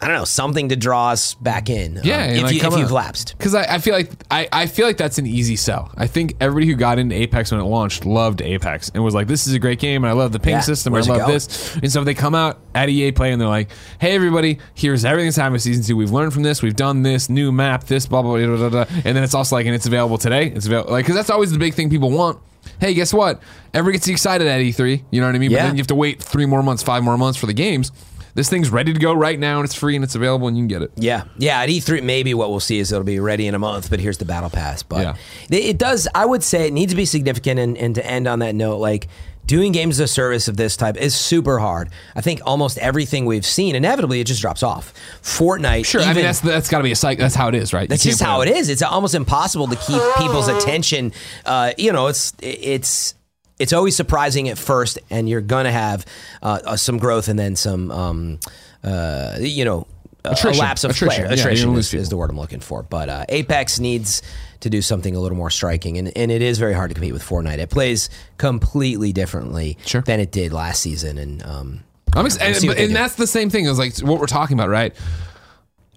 I don't know, something to draw us back in. um, Yeah, and if, like, you, if you've lapsed. Because I, I feel like I, I feel like that's an easy sell. I think everybody who got into Apex when it launched loved Apex and was like, "This is a great game, and I love the ping Yeah, system. I love this." And so if they come out at EA Play and they're like, "Hey, everybody, here's everything that's happened with season two. We've learned from this. We've done this new map, this blah blah blah blah." blah. And then it's also like, and it's available today. It's available like because that's always the big thing people want. Hey, guess what? Everybody gets excited at E3. You know what I mean? But Yeah. then you have to wait three more months, five more months for the games. This thing's ready to go right now, and it's free and it's available, and you can get it. Yeah, yeah. At E3, maybe what we'll see is it'll be ready in a month. But here's the battle pass. But Yeah. it, does. I would say it needs to be significant. And, and to end on that note, like doing games as a service of this type is super hard. I think almost everything we've seen, inevitably, it just drops off. Fortnite, Sure, I mean that's that's got to be a cycle. That's how it is, right? That's just how it is. It's almost impossible to keep people's attention. Uh, you know, it's it's it's always surprising at first, and you're gonna have uh, uh, some growth and then some, um, uh, you know, a- a Attrition. lapse of Attrition. player. Yeah, Attrition gonna is, is the word I'm looking for. But uh, Apex needs to do something a little more striking, and, and it is very hard to compete with Fortnite. It plays completely differently Sure. than it did last season, and um, I'm ex- and, and do. that's the same thing as like what we're talking about, right?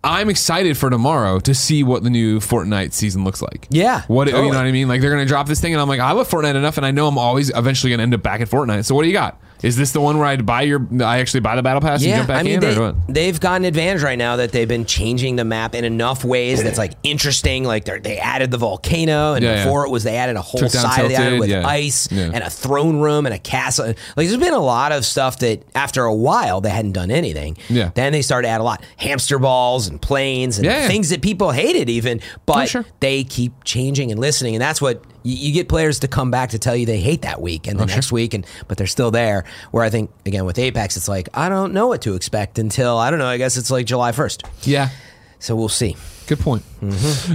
I'm excited for tomorrow to see what the new Fortnite season looks like. Yeah, what you know what I mean? Like they're gonna drop this thing, and I'm like, I love Fortnite enough, and I know I'm always eventually gonna end up back at Fortnite. So what do you got? Is this the one where I buy your, I actually buy the battle pass and jump back I mean, in, they, or what? they've got an advantage right now that they've been changing the map in enough ways that's like interesting. Like they they added the volcano, and Yeah, yeah. before it was they added a whole Took side of the island with yeah. ice Yeah. and a throne room and a castle. Like there's been a lot of stuff that after a while they hadn't done anything. Yeah. Then they started to add a lot hamster balls and planes and Yeah, yeah. things that people hated even, but oh, sure. they keep changing and listening, and that's what you, you get players to come back to tell you they hate that week and the next week, and but they're still there. Where I think again with Apex, it's like I don't know what to expect until I don't know. I guess it's like July first. Yeah. So we'll see. Good point.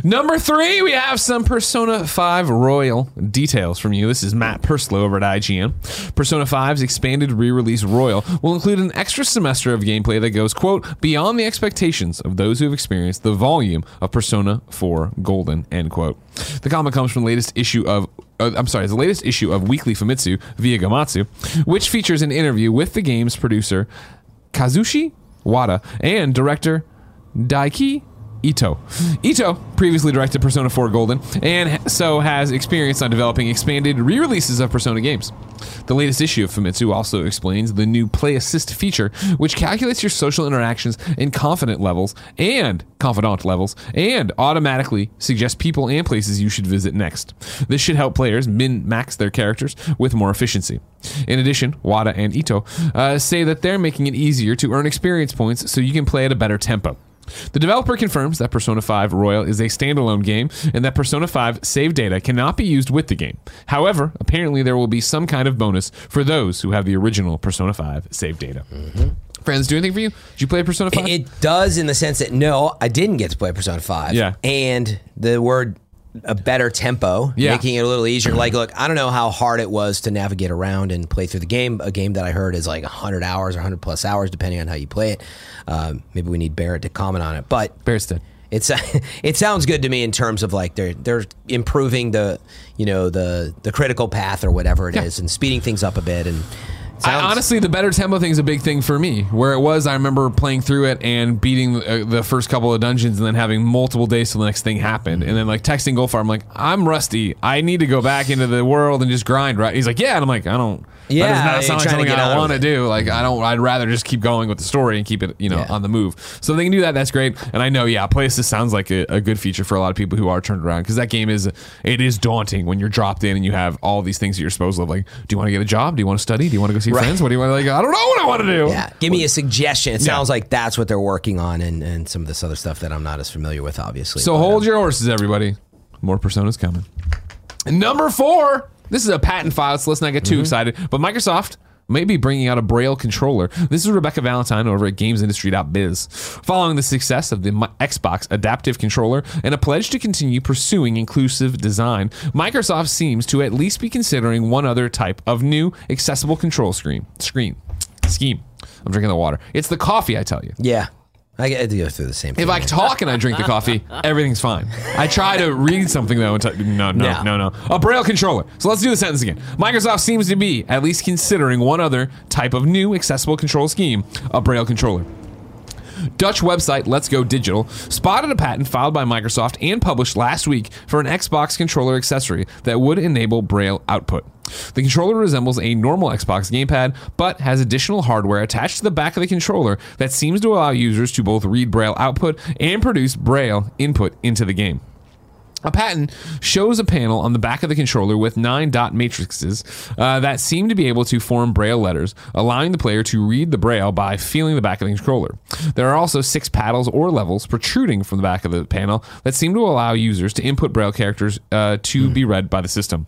Number three, we have some Persona 5 Royal details from you. This is Matt Purslow over at IGN. Persona 5's expanded re-release Royal will include an extra semester of gameplay that goes, quote, beyond the expectations of those who have experienced the volume of Persona 4 Golden, end quote. The comment comes from the latest issue of uh, I'm sorry, the latest issue of Weekly Famitsu via Gematsu, which features an interview with the game's producer Kazushi Wada and director Daiki Ito. Ito previously directed Persona 4 Golden and so has experience on developing expanded re releases of Persona games. The latest issue of Famitsu also explains the new Play Assist feature, which calculates your social interactions and confident levels and confidant levels and automatically suggests people and places you should visit next. This should help players min max their characters with more efficiency. In addition, Wada and Ito uh, say that they're making it easier to earn experience points so you can play at a better tempo. The developer confirms that Persona 5 Royal is a standalone game and that Persona 5 save data cannot be used with the game. However, apparently there will be some kind of bonus for those who have the original Persona 5 save data. Mm-hmm. Friends, do anything for you? Did you play Persona 5? It does in the sense that no, I didn't get to play Persona 5. Yeah. And the word a better tempo, Yeah. making it a little easier. Like, look, I don't know how hard it was to navigate around and play through the game. A game that I heard is like 100 hours or 100 plus hours, depending on how you play it. Um, maybe we need Barrett to comment on it. But dead. it's it sounds good to me in terms of like they're they're improving the you know the the critical path or whatever it is Yeah. and speeding things up a bit and I, honestly, the better tempo thing is a big thing for me. Where it was, I remember playing through it and beating uh, the first couple of dungeons, and then having multiple days till the next thing happened, and then like texting Goldfarb, I'm like, I'm rusty. I need to go back into the world and just grind. Right? He's like, Yeah, and I'm like, I don't. Yeah, that does not sound like something get I want to do. Like, I don't. I'd rather just keep going with the story and keep it, you know, Yeah. on the move. So if they can do that. That's great. And I know, yeah, assist sounds like a, a good feature for a lot of people who are turned around because that game is it is daunting when you're dropped in and you have all these things at your disposal. Of like, do you want to get a job? Do you want to study? Do you want to go see Right. friends? What do you want? to Like, I don't know what I want to do. Yeah, give me a suggestion. It Yeah. sounds like that's what they're working on, and, and some of this other stuff that I'm not as familiar with, obviously. So hold um, your horses, everybody. More personas coming. And number four. This is a patent file, so let's not get too Mm-hmm. excited. But Microsoft may be bringing out a Braille controller. This is Rebecca Valentine over at GamesIndustry.biz. Following the success of the Xbox Adaptive Controller and a pledge to continue pursuing inclusive design, Microsoft seems to at least be considering one other type of new accessible control screen. Screen. Scheme. I'm drinking the water. It's the coffee, I tell you. yeah, I get to go through the same thing. If I talk and I drink the coffee, everything's fine. I try to read something though. And t- no, no, No. no, no. A Braille controller. So let's do the sentence again. Microsoft seems to be at least considering one other type of new accessible control scheme: a Braille controller. Dutch website Let's Go Digital spotted a patent filed by Microsoft and published last week for an Xbox controller accessory that would enable Braille output. The controller resembles a normal Xbox gamepad, but has additional hardware attached to the back of the controller that seems to allow users to both read Braille output and produce Braille input into the game. A patent shows a panel on the back of the controller with nine dot matrices uh, that seem to be able to form braille letters, allowing the player to read the braille by feeling the back of the controller. There are also six paddles or levels protruding from the back of the panel that seem to allow users to input braille characters uh, to be read by the system.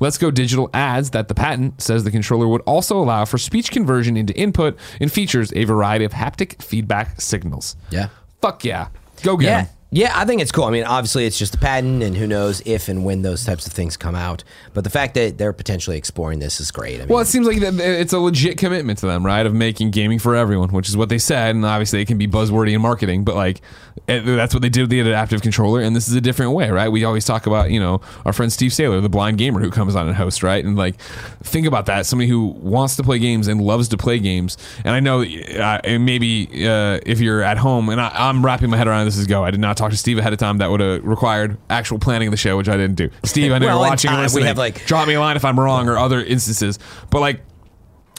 Let's Go Digital adds that the patent says the controller would also allow for speech conversion into input and features a variety of haptic feedback signals. yeah. Fuck yeah. Go get Yeah. 'em. Yeah, I think it's cool. I mean, obviously, it's just a patent, and who knows if and when those types of things come out. But the fact that they're potentially exploring this is great. I mean, Well, it seems like that- it's a legit commitment to them, right? Of making gaming for everyone, which is what they said, and obviously it can be buzzwordy in marketing, but like it, that's what they did with the adaptive controller, and this is a different way, right? We always talk about you know our friend Steve Saylor, the blind gamer who comes on and hosts, right? And like think about that, somebody who wants to play games and loves to play games, and I know uh, maybe uh, if you're at home, and I, I'm wrapping my head around this is go. I did not talk to Steve ahead of time. That would have required actual planning of the show, which I didn't do. Steve, I know Well, you're in watching. and time, we have, like- drop me a line if I'm wrong or other instances. But like,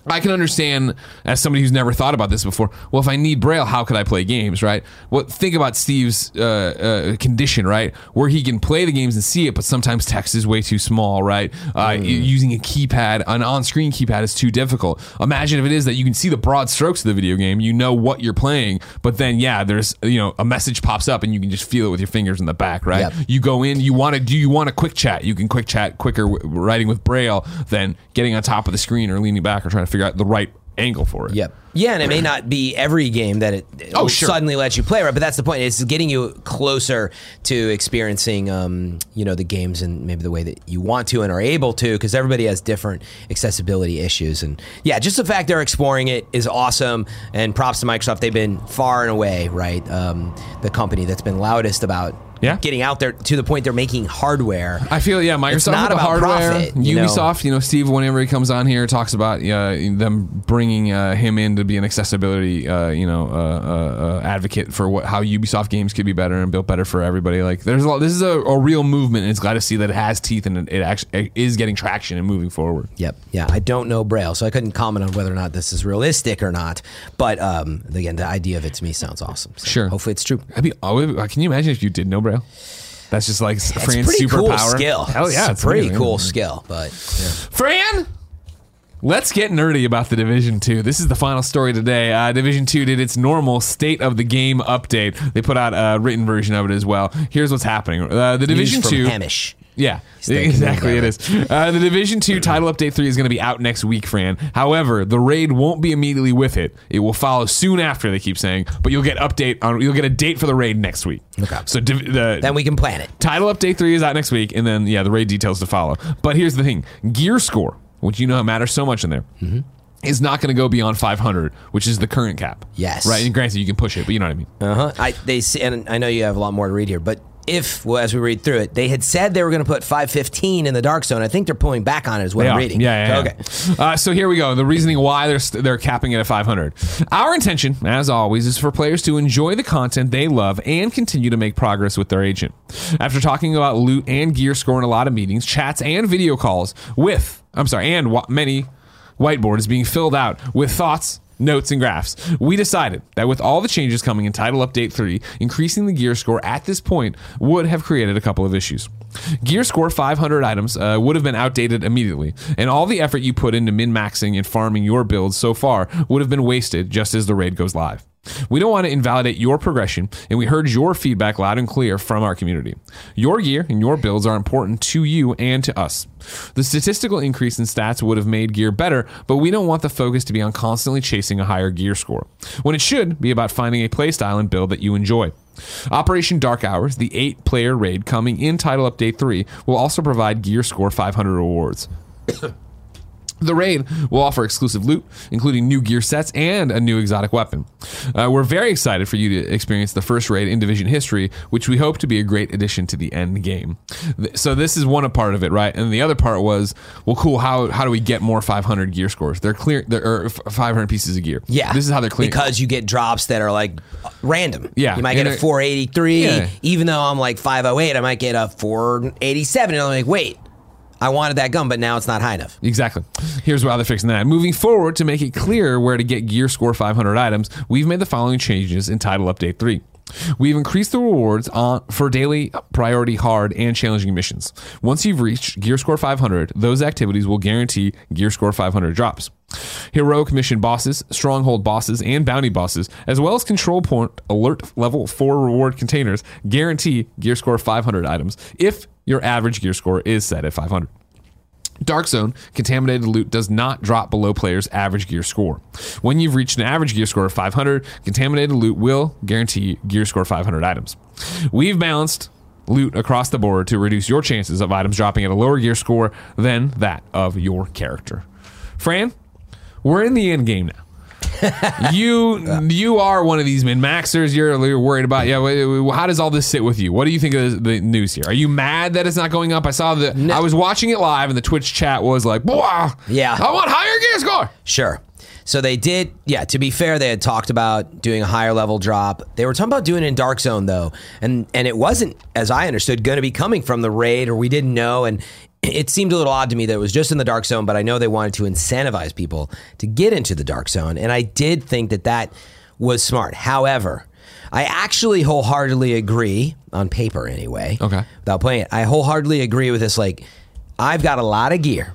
I can understand as somebody who's never thought about this before. Well, if I need braille, how could I play games, right? Well, think about Steve's uh, uh, condition, right, where he can play the games and see it, but sometimes text is way too small, right? Uh, Using a keypad, an on-screen keypad, is too difficult. Imagine if it is that you can see the broad strokes of the video game, you know what you're playing, but then yeah, there's you know a message pops up and you can just feel it with your fingers in the back, right? Yep. You go in, you want to do you want a quick chat? You can quick chat quicker writing with braille than getting on top of the screen or leaning back or trying to figure out the right angle for it. Yep. Yeah, and it may not be every game that it Oh, sure. suddenly lets you play, right? But that's the point. It's getting you closer to experiencing, um, you know, the games and maybe the way that you want to and are able to, because everybody has different accessibility issues. And yeah, just the fact they're exploring it is awesome. And props to Microsoft. They've been far and away, right, um, the company that's been loudest about Yeah. getting out there to the point they're making hardware. I feel yeah, Microsoft It's not about hardware, profit, you know? Ubisoft. You know, Steve, whenever he comes on here, talks about uh, them bringing uh, him in to be an accessibility, uh, you know, uh, uh, uh, advocate for what how Ubisoft games could be better and built better for everybody. Like, there's a lot. This is a, a real movement, and it's glad to see that it has teeth and it, it actually it is getting traction and moving forward. Yep. Yeah. I don't know Braille, so I couldn't comment on whether or not this is realistic or not. But um, again, the idea of it to me sounds awesome. So Sure. Hopefully it's true. I'd be, can you imagine if you did know Braille? That's just like Fran's pretty cool superpower. skill. Hell yeah, it's, it's a pretty amazing. cool skill. But yeah. Fran, let's get nerdy about the Division 2. This is the final story today. Uh, Division 2 did its normal state of the game update. They put out a written version of it as well. Here's what's happening. Uh, the Division 2 Hamish. yeah, exactly. It is. Uh, the Division Two title update three is going to be out next week, Fran. However, the raid won't be immediately with it. It will follow soon after. They keep saying, but you'll get update on. You'll get a date for the raid next week. Okay. So div- the Then we can plan it. title update three is out next week, and then yeah, the raid details to follow. But here's the thing: gear score, which you know matters so much in there there. Is not going to go beyond 500, which is the current cap. Yes. Right. And granted, you can push it, but you know what I mean. Uh huh. I they say, and I know you have a lot more to read here, but if well, as we read through it, they had said they were going to put 515 in the dark zone. I think they're pulling back on it. Is what I'm reading. Yeah, yeah, yeah. Okay. Uh, so here we go. The reasoning why they're st- they're capping it at 500. Our intention, as always, is for players to enjoy the content they love and continue to make progress with their agent. After talking about loot and gear score in a lot of meetings, chats, and video calls with, I'm sorry, and wa- many whiteboards being filled out with thoughts. Notes and graphs. We decided that with all the changes coming in Title Update 3, increasing the gear score at this point would have created a couple of issues. Gear score 500 items uh, would have been outdated immediately, and all the effort you put into min maxing and farming your builds so far would have been wasted just as the raid goes live. We don't want to invalidate your progression, and we heard your feedback loud and clear from our community. Your gear and your builds are important to you and to us. The statistical increase in stats would have made gear better, but we don't want the focus to be on constantly chasing a higher gear score, when it should be about finding a playstyle and build that you enjoy. Operation Dark Hours, the eight player raid coming in Title Update 3, will also provide Gear Score 500 rewards. The raid will offer exclusive loot, including new gear sets and a new exotic weapon. Uh, we're very excited for you to experience the first raid in Division history, which we hope to be a great addition to the end game. Th- So this is one part of it, right? And the other part was, well, cool. How how do we get more 500 gear scores? They're clear. There are 500 pieces of gear. Yeah. this is how they're clear. Because you get drops that are like random. Yeah. You might get And a it- 483. Yeah. Even though I'm like 508, I might get a 487. And I'm like, wait, I wanted that gun, but now it's not high enough. Exactly. Here's why they're fixing that. Moving forward, to make it clear where to get Gear Score 500 items, we've made the following changes in Title Update 3. We've increased the rewards on, for daily priority hard and challenging missions. Once you've reached Gear Score 500, those activities will guarantee Gear Score 500 drops. Heroic mission bosses, stronghold bosses, and bounty bosses, as well as control point alert level 4 reward containers, guarantee Gear Score 500 items if your average gear score is set at 500. Dark Zone contaminated loot does not drop below players' average gear score. When you've reached an average gear score of 500, contaminated loot will guarantee gear score 500 items. We've balanced loot across the board to reduce your chances of items dropping at a lower gear score than that of your character. Fran, we're in the end game now. you you are one of these min maxers. You're, you're worried about yeah. How does all this sit with you? What do you think of the news here? Are you mad that it's not going up? I saw the I was watching it live and the Twitch chat was like, wow, Yeah. I want higher gear score. Sure. So they did, yeah, to be fair, they had talked about doing a higher level drop. They were talking about doing it in Dark Zone though. And and it wasn't, as I understood, gonna be coming from the raid or we didn't know. And it seemed a little odd to me that it was just in the dark zone, but I know they wanted to incentivize people to get into the dark zone. And I did think that that was smart. However, I actually wholeheartedly agree, on paper anyway. Okay. Without playing it, I wholeheartedly agree with this. Like, I've got a lot of gear.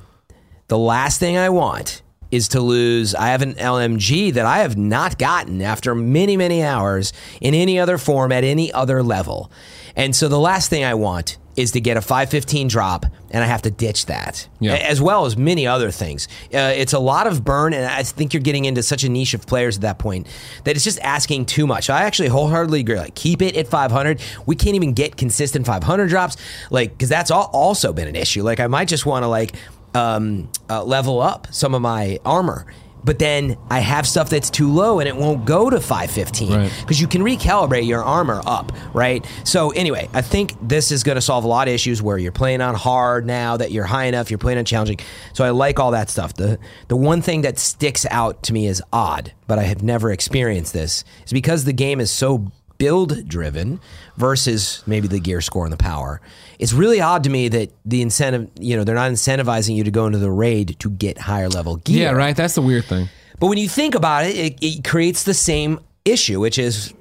The last thing I want is to lose. I have an LMG that I have not gotten after many, many hours in any other form at any other level. And so the last thing I want is to get a 515 drop and I have to ditch that, Yeah. As well as many other things. Uh, it's a lot of burn, and I think you're getting into such a niche of players at that point that it's just asking too much. I actually wholeheartedly agree. Like, keep it at 500. We can't even get consistent 500 drops, like because that's al- also been an issue. Like, I might just want to like um, uh, level up some of my armor. But then I have stuff that's too low and it won't go to 515 Right. because you can recalibrate your armor up, right? So anyway, I think this is going to solve a lot of issues where you're playing on hard now that you're high enough, you're playing on challenging. So I like all that stuff. The the one thing that sticks out to me is odd, but I have never experienced this, is because the game is so build driven versus maybe the gear score and the power. It's really odd to me that the incentive, you know, they're not incentivizing you to go into the raid to get higher level gear. Yeah, right. That's the weird thing. But when you think about it, it, it creates the same issue, which is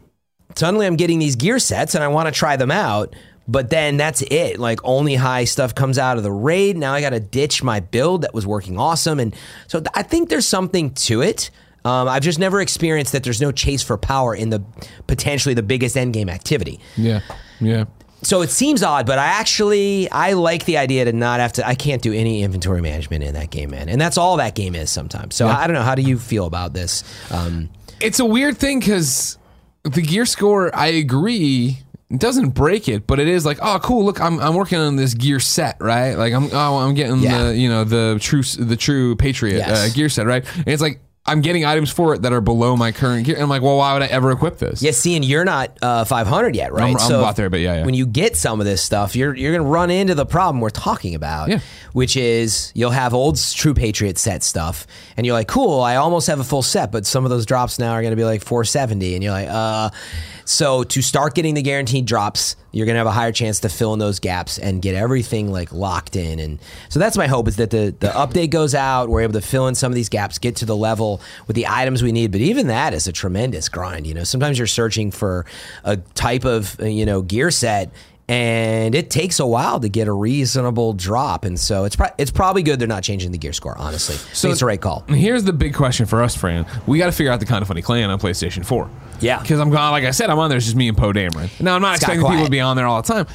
suddenly I'm getting these gear sets and I want to try them out, but then that's it. Like only high stuff comes out of the raid. Now I got to ditch my build that was working awesome, and so I think there's something to it. Um, I've just never experienced that there's no chase for power in the potentially the biggest endgame activity. Yeah. Yeah. So it seems odd, but I actually I like the idea to not have to. I can't do any inventory management in that game, man, and that's all that game is sometimes. So I don't know. How do you feel about this? Um, It's a weird thing because the gear score, I agree, it doesn't break it, but it is like, oh, cool. Look, I'm, I'm working on this gear set, right? Like I'm oh, I'm getting Yeah. the you know the true the true Patriot Yes. uh, gear set, right? And it's like I'm getting items for it that are below my current gear. And I'm like, well, why would I ever equip this? Yeah, see, and you're not uh, 500 yet, right? I'm- I'm about there, but yeah, yeah. When you get some of this stuff, you're you're gonna run into the problem we're talking about, Yeah. which is you'll have old True Patriot set stuff, and you're like, cool, I almost have a full set, but some of those drops now are gonna be like 470, and you're like, uh. So to start getting the guaranteed drops, you're gonna have a higher chance to fill in those gaps and get everything like locked in. And so that's my hope is that the the update goes out, we're able to fill in some of these gaps, get to the level with the items we need. But even that is a tremendous grind. You know, sometimes you're searching for a type of you know gear set. And it takes a while to get a reasonable drop, and so it's pro- it's probably good they're not changing the gear score. Honestly, so it's the right call. Here's the big question for us, Fran. We got to figure out the kind of funny clan on PlayStation 4. Yeah. Because I'm like I said, I'm on there. It's just me and Poe Dameron. Now, I'm not It's expecting people to be on there all the time.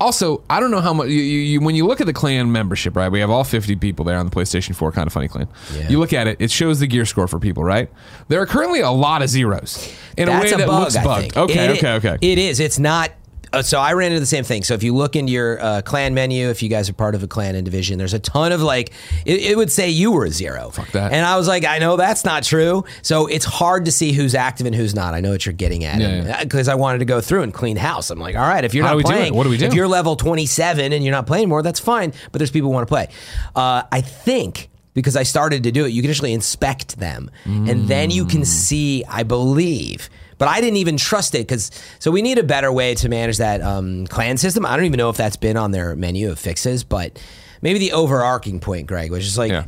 Also, I don't know how much you, you, you when you look at the clan membership, right? We have all 50 people there on the PlayStation 4 kind of funny clan. Yeah. You look at it, it shows the gear score for people, right? There are currently a lot of zeros in a That's way a that bug. looks bugged. Okay, It- okay, okay. It is. It's not. Uh, so I ran into the same thing. So if you look into your uh, clan menu, if you guys are part of a clan and division, there's a ton of like. It, it would say you were a zero. Fuck that. And I was like, I know that's not true. So it's hard to see who's active and who's not. I know what you're getting at. Because yeah. I wanted to go through and clean house. I'm like, all right, if you're How not we do it? playing, What do we do? If you're level 27 and you're not playing more, that's fine. But there's people who want to play. Uh, I think because I started to do it, you can actually inspect them, and then you Mm. can see. I believe. But I didn't even trust it because so we need a better way to manage that um, clan system. I don't even know if that's been on their menu of fixes, but maybe the overarching point, Greg, which is like Yeah.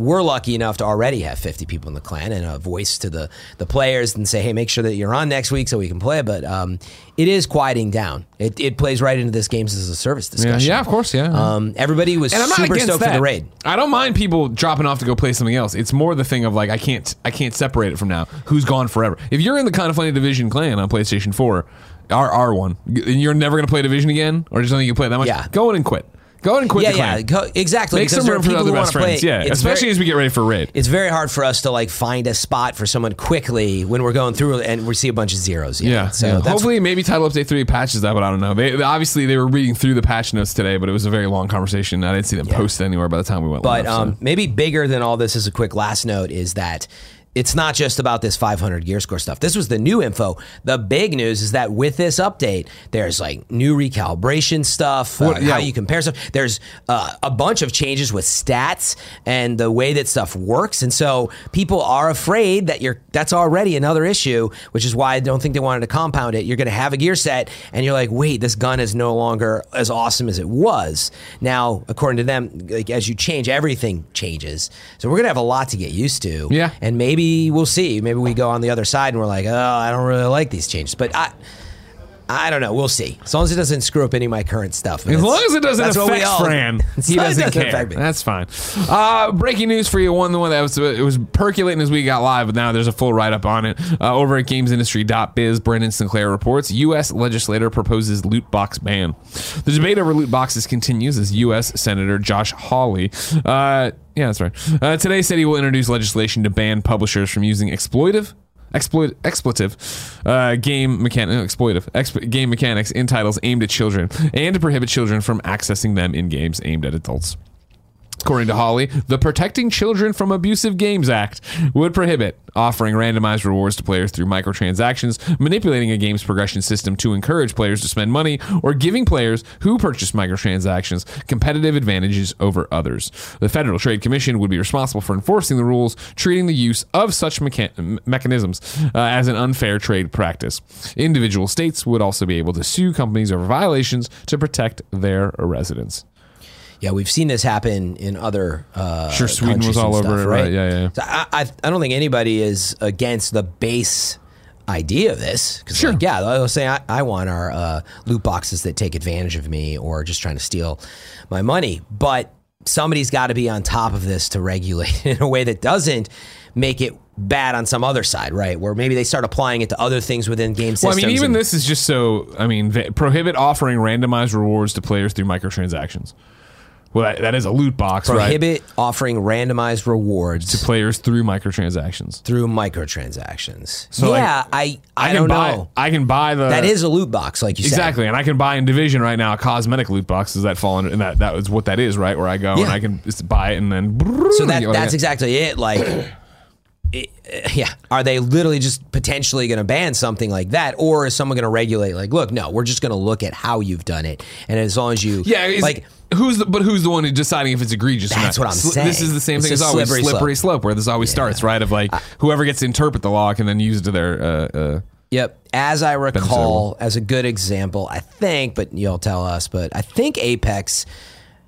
We're lucky enough to already have 50 people in the clan and a voice to the, the players and say, hey, make sure that you're on next week so we can play. But um, it is quieting down. It, it plays right into this games as a service discussion. yeah, yeah of course, yeah. Um, everybody was and I'm not super against stoked that. for the raid. I don't mind people dropping off to go play something else. It's more the thing of like I can't I can't separate it from now. Who's gone forever? If you're in the kind of funny division clan on PlayStation 4, R R one, and you're never gonna play division again, or just don't think you play that much, Yeah. go in and quit. Go in and quit Yeah, yeah, go, exactly. Make some room for people other who best friends. play. Yeah, It's especially very- as we get ready for raid. it's very hard for us to like find a spot for someone quickly when we're going through and we see a bunch of zeros. Yeah, so yeah. hopefully maybe title update three patches that, but I don't know. They, obviously they were reading through the patch notes today, but it was a very long conversation. I didn't see them posted anywhere by the time we went. But live, so. um, maybe bigger than all this is a quick last note is that it's not just about this 500 gear score stuff. This was the new info. The big news is that with this update, there's like new recalibration stuff, uh, yeah. how you compare stuff. There's uh, a bunch of changes with stats and the way that stuff works, and so people are afraid that you're that's already another issue, which is why I don't think they wanted to compound it. You're going to have a gear set, and you're like, wait, this gun is no longer as awesome as it was. Now, according to them, like as you change, everything changes. So we're going to have a lot to get used to. Yeah. and maybe we'll see. Maybe we go on the other side and we're like, oh, I don't really like these changes, but I. I don't know. We'll see. As long as it doesn't screw up any of my current stuff. As long as it doesn't affect all- Fran, he it doesn't care. affect me. That's fine. Uh, breaking news for you. One, the one that was it was percolating as we got live, but now there's a full write up on it uh, over at GamesIndustry.biz. Brendan Sinclair reports: U.S. legislator proposes loot box ban. The debate over loot boxes continues as U.S. Senator Josh Hawley. Uh, yeah, that's right. Uh, today said he will introduce legislation to ban publishers from using exploitive exploit expletive uh, game mechanic exploitive exp- game mechanics in titles aimed at children and to prohibit children from accessing them in games aimed at adults. According to Hawley, the Protecting Children from Abusive Games Act would prohibit offering randomized rewards to players through microtransactions, manipulating a game's progression system to encourage players to spend money, or giving players who purchase microtransactions competitive advantages over others. The Federal Trade Commission would be responsible for enforcing the rules, treating the use of such mecha- mechanisms uh, as an unfair trade practice. Individual states would also be able to sue companies over violations to protect their residents. Yeah, we've seen this happen in other. Uh, Sure, Sweden was all and over stuff, it, right? Yeah, yeah, yeah. So I, I, I don't think anybody is against the base idea of this. Sure. like, yeah, they'll say I, I want our uh, loot boxes that take advantage of me or just trying to steal my money. But somebody's got to be on top of this to regulate it in a way that doesn't make it bad on some other side, right? Where maybe they start applying it to other things within game Well. I mean, even this is just so. I mean, prohibit offering randomized rewards to players through microtransactions. Well, that, that is a loot box, right? prohibit offering randomized rewards To Players through microtransactions. through microtransactions. So, like, yeah, I I, can don't buy. know. I can buy the. That is a loot box, like you said. exactly, and I can buy in Division right now a cosmetic loot box. Does that fall under? And that that is what that is, right? Where I go and Yeah. I can just buy it and then. So that that's exactly it. Like, it, uh, yeah, are they literally just potentially going to ban something like that, or is someone going to regulate? Like, look, no, we're just going to look at how you've done it, and as long as you, Yeah, is, like. Who's the but who's the one who's deciding if it's egregious? or That's not? what I'm Sli- saying. This is the same It's thing a as always slippery slippery slope. slope, where this always starts, right? Of like whoever gets to interpret the law can then use it to their. Uh, uh, Yep. As I recall, as a good example, I think, but you'll tell us, but I think Apex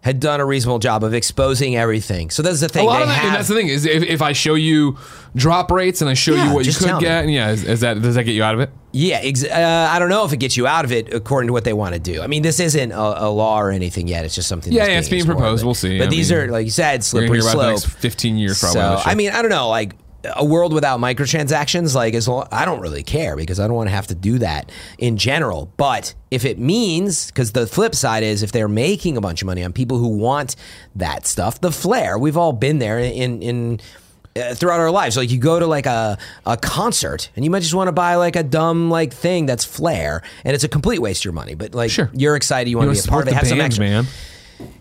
had done a reasonable job of exposing everything. So that's the thing. a lot they of that, and have- that's the thing is if, if I show you drop rates and I show Yeah, you what you could get, and yeah, is, is that does that get you out of it? Yeah, ex- uh, I don't know if it gets you out of it according to what they want to do. I mean, this isn't a, a law or anything yet. It's just something. Yeah, yeah, it's being proposed. but- We'll see. But I these mean, are, like you said, slippery hear about the slope. 15 years probably. So. I mean, I don't know, like a world without microtransactions. Like as long, I don't really care because I don't want to have to do that in general. But if it means, because the flip side is, if they're making a bunch of money on people who want that stuff, the flair. We've all been there in in. Uh, throughout our lives, like you go to like a, a concert and you might just want to buy like a dumb like thing that's flair and it's a complete waste of your money. But like Sure. you're excited, you want you to be a part of it, the have some bands, extra. man.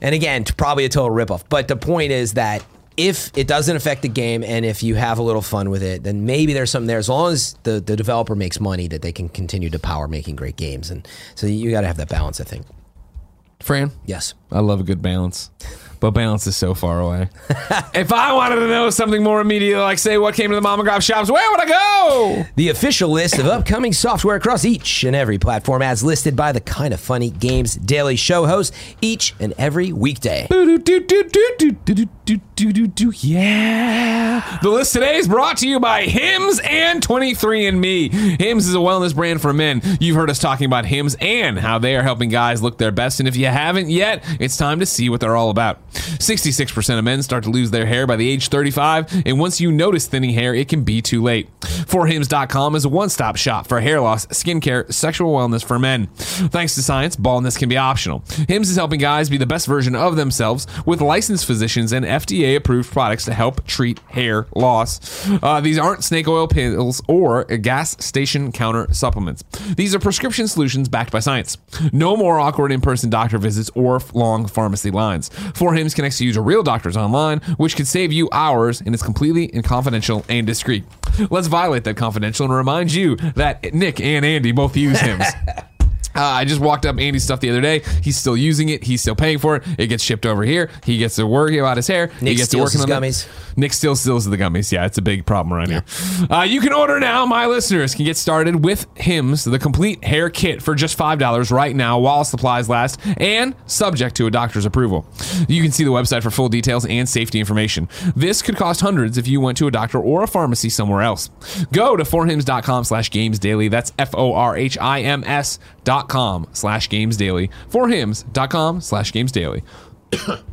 And again, probably a total ripoff. But the point is that if it doesn't affect the game and if you have a little fun with it, then maybe there's something there. As long as the, the developer makes money, that they can continue to power making great games. And so you got to have that balance, I think. Fran, Yes. I love a good balance. But balance is so far away. if I wanted to know something more immediate, like say what came to the mom and grab shops, where would I go? The official list of upcoming software across each and every platform as listed by the Kind of Funny Games Daily Show host each and every weekday. Yeah. The list today is brought to you by Hims and 23andMe. Hims is a wellness brand for men. You've heard us talking about Hims and how they are helping guys look their best. And if you haven't yet, it's time to see what they're all about. 66% of men start to lose their hair by the age 35. And once you notice thinning hair, it can be too late. For Hims.com is a one stop shop for hair loss, skincare, sexual wellness for men. Thanks to science, baldness can be optional. Hims is helping guys be the best version of themselves with licensed physicians and FDA approved products to help treat hair loss. Uh, these aren't snake oil pills or gas station counter supplements. These are prescription solutions backed by science. No more awkward in person doctor visits or long pharmacy lines. For Hims connects you to real doctors online, which can save you hours and is completely confidential and discreet. Let's violate that confidential and remind you that Nick and Andy both use Hims. Uh, I just walked up Andy's stuff the other day. He's still using it. He's still paying for it. It gets shipped over here. He gets to worry about his hair. he Nick gets steals to his on gummies. Nick still steals the gummies. Yeah, it's a big problem around here. Uh, you can order now. My listeners can get started with Hims, the complete hair kit for just five dollars right now while supplies last, and subject to a doctor's approval. You can see the website for full details and safety information. This could cost hundreds if you went to a doctor or a pharmacy somewhere else. Go to forhims.com slash games daily. That's F O R H I M S dot com slash games daily. Forhims.com slash games daily.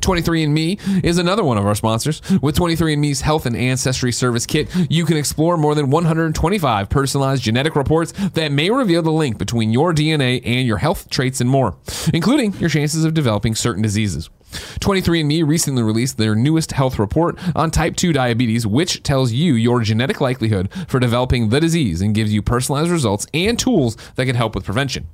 23andMe is another one of our sponsors. With 23andMe's Health and Ancestry Service Kit, you can explore more than 125 personalized genetic reports that may reveal the link between your DNA and your health traits and more, including your chances of developing certain diseases. 23andMe recently released their newest health report on type 2 diabetes, which tells you your genetic likelihood for developing the disease and gives you personalized results and tools that can help with prevention.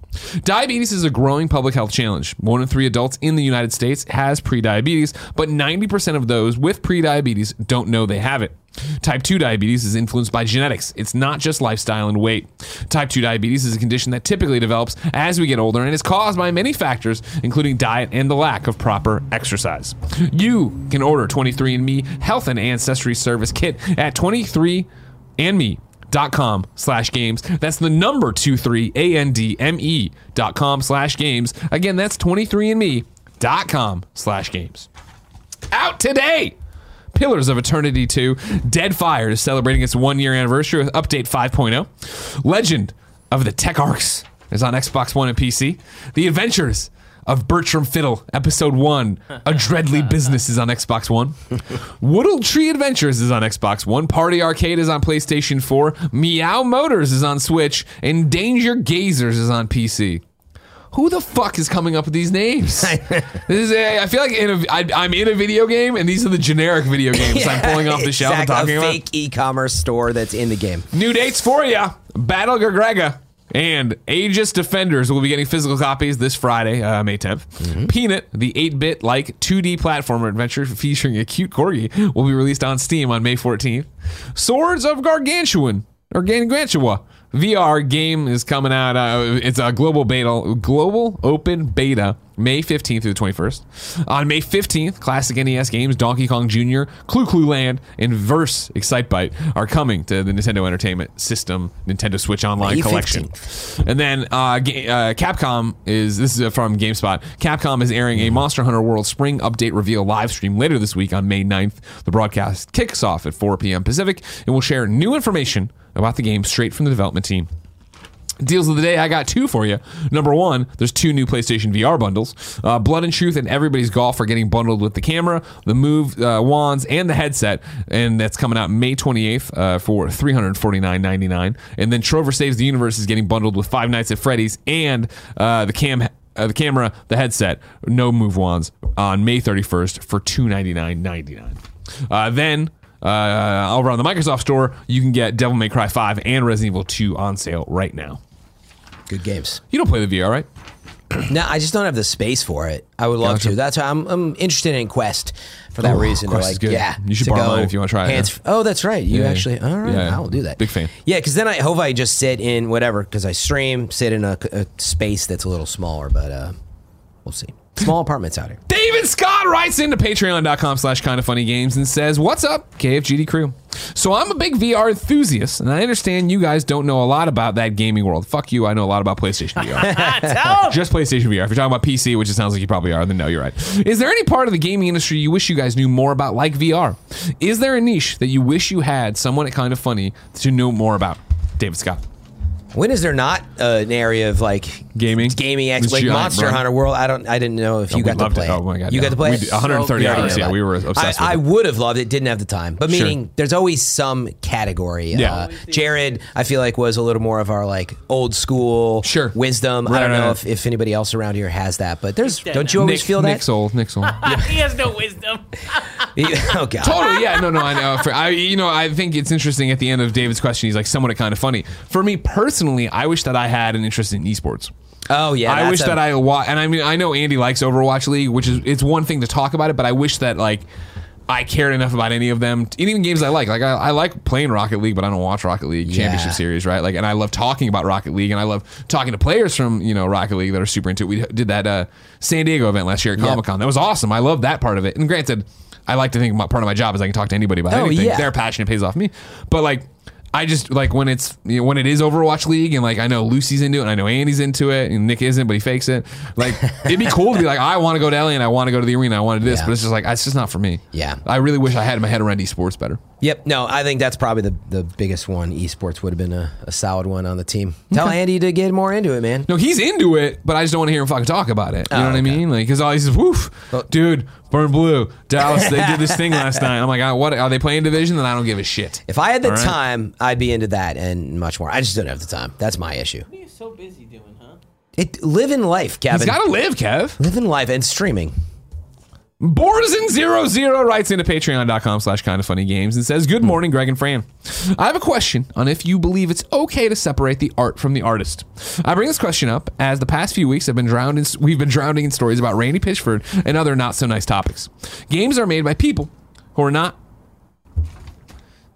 Diabetes is a growing public health challenge. One in three adults in the United States has prediabetes, but 90% of those with prediabetes don't know they have it. Type 2 diabetes is influenced by genetics. It's not just lifestyle and weight. Type 2 diabetes is a condition that typically develops as we get older and is caused by many factors, including diet and the lack of proper exercise. You can order 23andMe Health and Ancestry Service Kit at 23andme.com slash games. That's the number two 23andme dot com slash games. Again, that's 23andme.com slash games. Out today! Pillars of Eternity 2, Deadfire is celebrating its one year anniversary with Update 5.0. Legend of the Tetrarchs is on Xbox One and PC. The Adventures of Bertram Fiddle, Episode 1, A Dreadly Business is on Xbox One. Woodle Tree Adventures is on Xbox One. Party Arcade is on PlayStation 4. Meow Motors is on Switch. And Danger Gazers is on PC. Who the fuck is coming up with these names? this is a, I feel like in a, I, I'm in a video game, and these are the generic video games I'm pulling off the shelf and talking a about. fake e-commerce store that's in the game. New dates for you. Battle Garegga and Aegis Defenders will be getting physical copies this Friday, uh, May 10th. Peanut, the 8 bit like 2D platformer adventure featuring a cute corgi, will be released on Steam on May 14th. Swords of Gargantuan, or Gargantua. VR game is coming out. Uh, it's a global beta, global open beta, May 15th through the 21st. On May 15th, classic NES games Donkey Kong Jr., Clu Clu Land, and Verse Excitebike are coming to the Nintendo Entertainment System Nintendo Switch Online May collection. And then uh, uh, Capcom is this is from GameSpot. Capcom is airing a Monster Hunter World Spring Update reveal live stream later this week on May 9th. The broadcast kicks off at 4 p.m. Pacific and will share new information about the game straight from the development team. Deals of the day, I got two for you. Number one, there's two new PlayStation VR bundles. Uh, Blood and Truth and Everybody's Golf are getting bundled with the camera, the Move uh, wands, and the headset, and that's coming out May 28th uh, for $349.99. And then Trover Saves the Universe is getting bundled with Five Nights at Freddy's and uh, the cam. Uh, the camera, the headset, no move wands on May 31st for $299.99. Uh, then uh, over on the Microsoft Store, you can get Devil May Cry 5 and Resident Evil 2 on sale right now. Good games. You don't play the VR, right? No, I just don't have the space for it. I would love Gotcha. to. That's why I'm, I'm interested in Quest for that Oh, reason. Quest like, is good. yeah, You should borrow mine if you wanna try it, hands- Oh, that's right. You Yeah. actually. All right, Yeah. I'll do that. Big fan. Yeah, because then I hope I just sit in whatever because I stream, sit in a, a space that's a little smaller, but uh, we'll see. Small apartments out here. David Scott writes into patreon.com slash kind of funny games and says, What's up, KFGD crew? So I'm a big VR enthusiast, and I understand you guys don't know a lot about that gaming world. Fuck you, I know a lot about PlayStation VR. Just PlayStation VR. If you're talking about PC, which it sounds like you probably are, then no, you're right. Is there any part of the gaming industry you wish you guys knew more about, like VR? Is there a niche that you wish you had someone at kind of funny to know more about? David Scott. When is there not uh, an area of like Gaming? gaming X This like giant Monster run. Hunter World? I don't. I didn't know if you we got to play it. it. Oh my god, you no. got to play We it. did 130 So hours. Yeah, we were obsessed I, I it. would have loved it, didn't have the time. But Sure. meaning, there's always some category. Yeah. Uh, Jared, I feel like was a little more of our like old school Sure. wisdom. I don't right, know right. if, if anybody else around here has that, but there's. dead Don't you now. always Nick, feel that? Nick's old. Nick's old. he has no wisdom. oh god. Totally, yeah, no, no, I know. For, I, you know, I think it's interesting at the end of David's question. He's like, somewhat kind of funny. For me personally, I wish that I had an interest in esports. Oh yeah. I wish a- that I wa- and I mean, I know Andy likes Overwatch League, which is it's one thing to talk about it, but I wish that like I cared enough about any of them, even games I like. Like I, I like playing Rocket League, but I don't watch Rocket League Championship Yeah. Series, right? Like, and I love talking about Rocket League, and I love talking to players from you know Rocket League that are super into it. We did that uh, San Diego event last year at Comic Con. That was awesome. I love that part of it. And granted, I like to think about part of my job is I can talk to anybody about Oh, anything. yeah. Their passion pays off me, but like. I just like when it's you know, when it is Overwatch League and like I know Lucy's into it and I know Andy's into it and Nick isn't but he fakes it. Like it'd be cool to be like I want to go to LA and I want to go to the arena. I want to do this, Yeah. but it's just like it's just not for me. Yeah. I really wish I had my head around esports better. Yep. No, I think that's probably the, the biggest one. Esports would have been a, a solid one on the team. Tell Andy to get more into it, man. No, he's into it, but I just don't want to hear him fucking talk about it. You Oh, know what I mean? Like because all he says, "Woof, dude, burn blue, Dallas. They did this thing last night." I'm like, "Ah, "What are they playing division?" Then I don't give a shit. If I had the All right. time, I'd be into that and much more. I just don't have the time. That's my issue. What are you so busy doing, huh? It live in life, Kevin. He's got to live, Kev. Live in life and streaming. Borzen zero zero writes into patreon.com slash kind of funny games and says, Good morning, Greg and Fran. I have a question on if you believe it's okay to separate the art from the artist. I bring this question up as the past few weeks have been drowned in, we've been drowning in stories about Randy Pitchford and other not so nice topics. Games are made by people who are not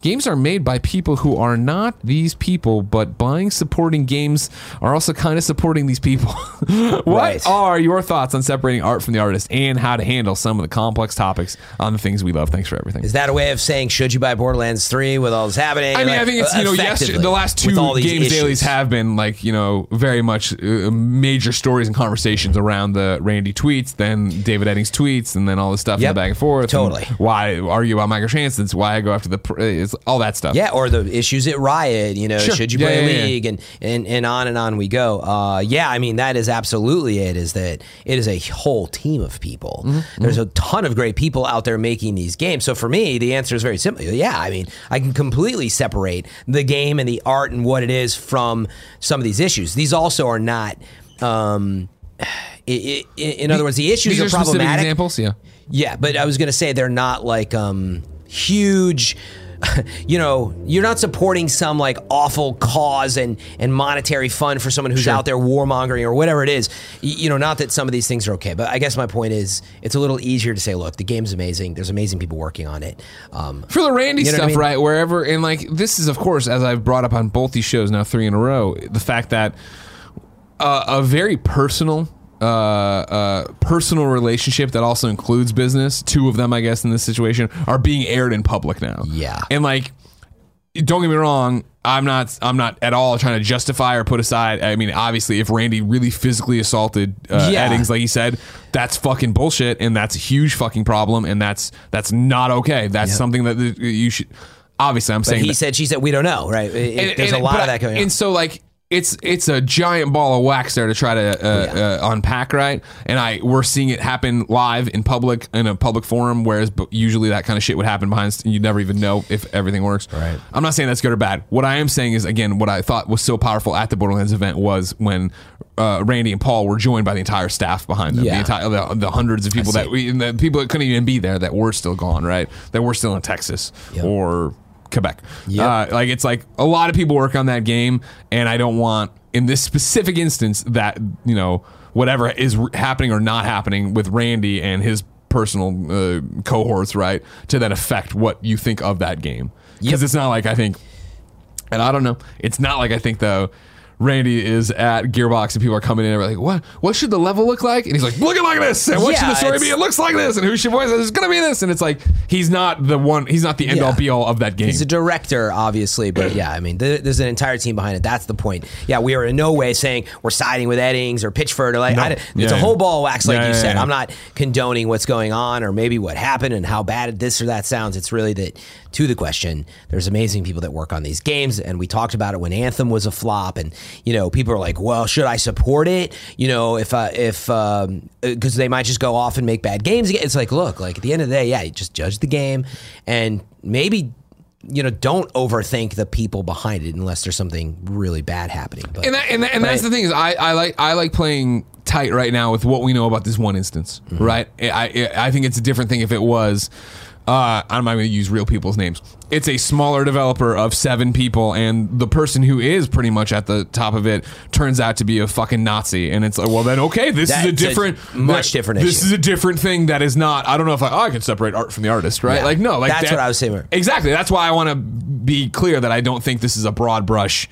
Games are made by people who are not these people, but buying supporting games are also kind of supporting these people. what Right. are your thoughts on separating art from the artist and how to handle some of the complex topics on the things we love? Thanks for everything. Is that a way of saying should you buy Borderlands 3 with all this happening? I mean, Like, I think it's you know, yes, effectively, the last two games issues. dailies have been like you know very much uh, major stories and conversations around the Randy tweets, then David Eddings tweets, and then all this stuff in the back and forth. and Totally. why argue about microtransits? Why I go after the pr- it's all that stuff. Yeah, or the issues at Riot, you know, Sure. should you Yeah, play yeah, yeah. League and, and and on and on we go. Uh, yeah, I mean that is absolutely it. Is that it is a whole team of people. Mm-hmm. There's a ton of great people out there making these games. So for me, the answer is very simple. Yeah, I mean I can completely separate the game and the art and what it is from some of these issues. These also are not. Um, i- i- i- in other words, the issues These are, are problematic. examples. Yeah. Yeah, but I was going to say they're not like um huge you know, you're not supporting some like awful cause and and monetary fund for someone who's Sure. out there warmongering or whatever it is. You know, not that some of these things are okay, but I guess my point is it's a little easier to say, look, the game's amazing. There's amazing people working on it. Um, for the Randy You know what I stuff, mean? right? Wherever and like this is, of course, as I've brought up on both these shows now, three in a row, the fact that uh, a very personal. Uh, uh, personal relationship that also includes business. Two of them, I guess, in this situation, are being aired in public now. Yeah. and like, don't get me wrong. I'm not. I'm not at all trying to justify or put aside. I mean, obviously, if Randy really physically assaulted uh, Yeah. Eddings, like he said, that's fucking bullshit, and that's a huge fucking problem, and that's that's not okay. That's something that you should. Obviously, I'm but saying he that- said, she said, we don't know, right? It- and- there's and- a lot of that going on. And so, like, it's it's a giant ball of wax there to try to uh, Oh, Yeah. uh, unpack, right? And I we're seeing it happen live in public in a public forum, whereas usually that kind of shit would happen behind. You never even know if everything works. Right. I'm not saying that's good or bad. What I am saying is, again, what I thought was so powerful at the Borderlands event was when. Uh, Randy and Paul were joined by the entire staff behind them, the entire the, the hundreds of people that we, the people that couldn't even be there that were still gone, right? That were still in Texas Yep. or Quebec. Yep. Uh, like it's like a lot of people work on that game, and I don't want in this specific instance that you know whatever is happening or not happening with Randy and his personal uh, cohorts, right, to then affect what you think of that game. Because Yep. it's not like I think, and I don't know, it's not like I think though. Randy is at Gearbox and people are coming in and they're like, "What? What should the level look like?" And he's like, "Looking like this." And what should the story be? It looks like this. And who should voice it? It's gonna be this. And it's like he's not the one. He's not the end all be all of that game. He's a director, obviously, but yeah, I mean, th- there's an entire team behind it. That's the point. Yeah, we are in no way saying we're siding with Eddings or Pitchford or like. No. I, it's Yeah, a whole ball of wax, like Yeah, you yeah, said. yeah. I'm not condoning what's going on or maybe what happened and how bad this or that sounds. It's really that to the question. There's amazing people that work on these games, and we talked about it when Anthem was a flop, and you know, people are like, well, should I support it? You know, if uh, if because they might just go off and make bad games again. It's like, look, like at the end of the day, yeah, you just judge the game and maybe. You know, don't overthink the people behind it unless there's something really bad happening. But And that, and, that, and that's Right. the thing is, I, I like I like playing tight right now with what we know about this one instance, Mm-hmm. right? I, I I think it's a different thing if it was. Uh, I'm not going to use real people's names. It's a smaller developer of seven people, and the person who is pretty much at the top of it turns out to be a fucking Nazi. And it's like, well, then okay, this is a That's a different, much different This issue. is a different thing that is not. I don't know if I, oh, I can separate art from the artist, right? Yeah. Like no, like That's that- what I was saying. Exactly. That's why I want to be clear that I don't think this is a broad brush.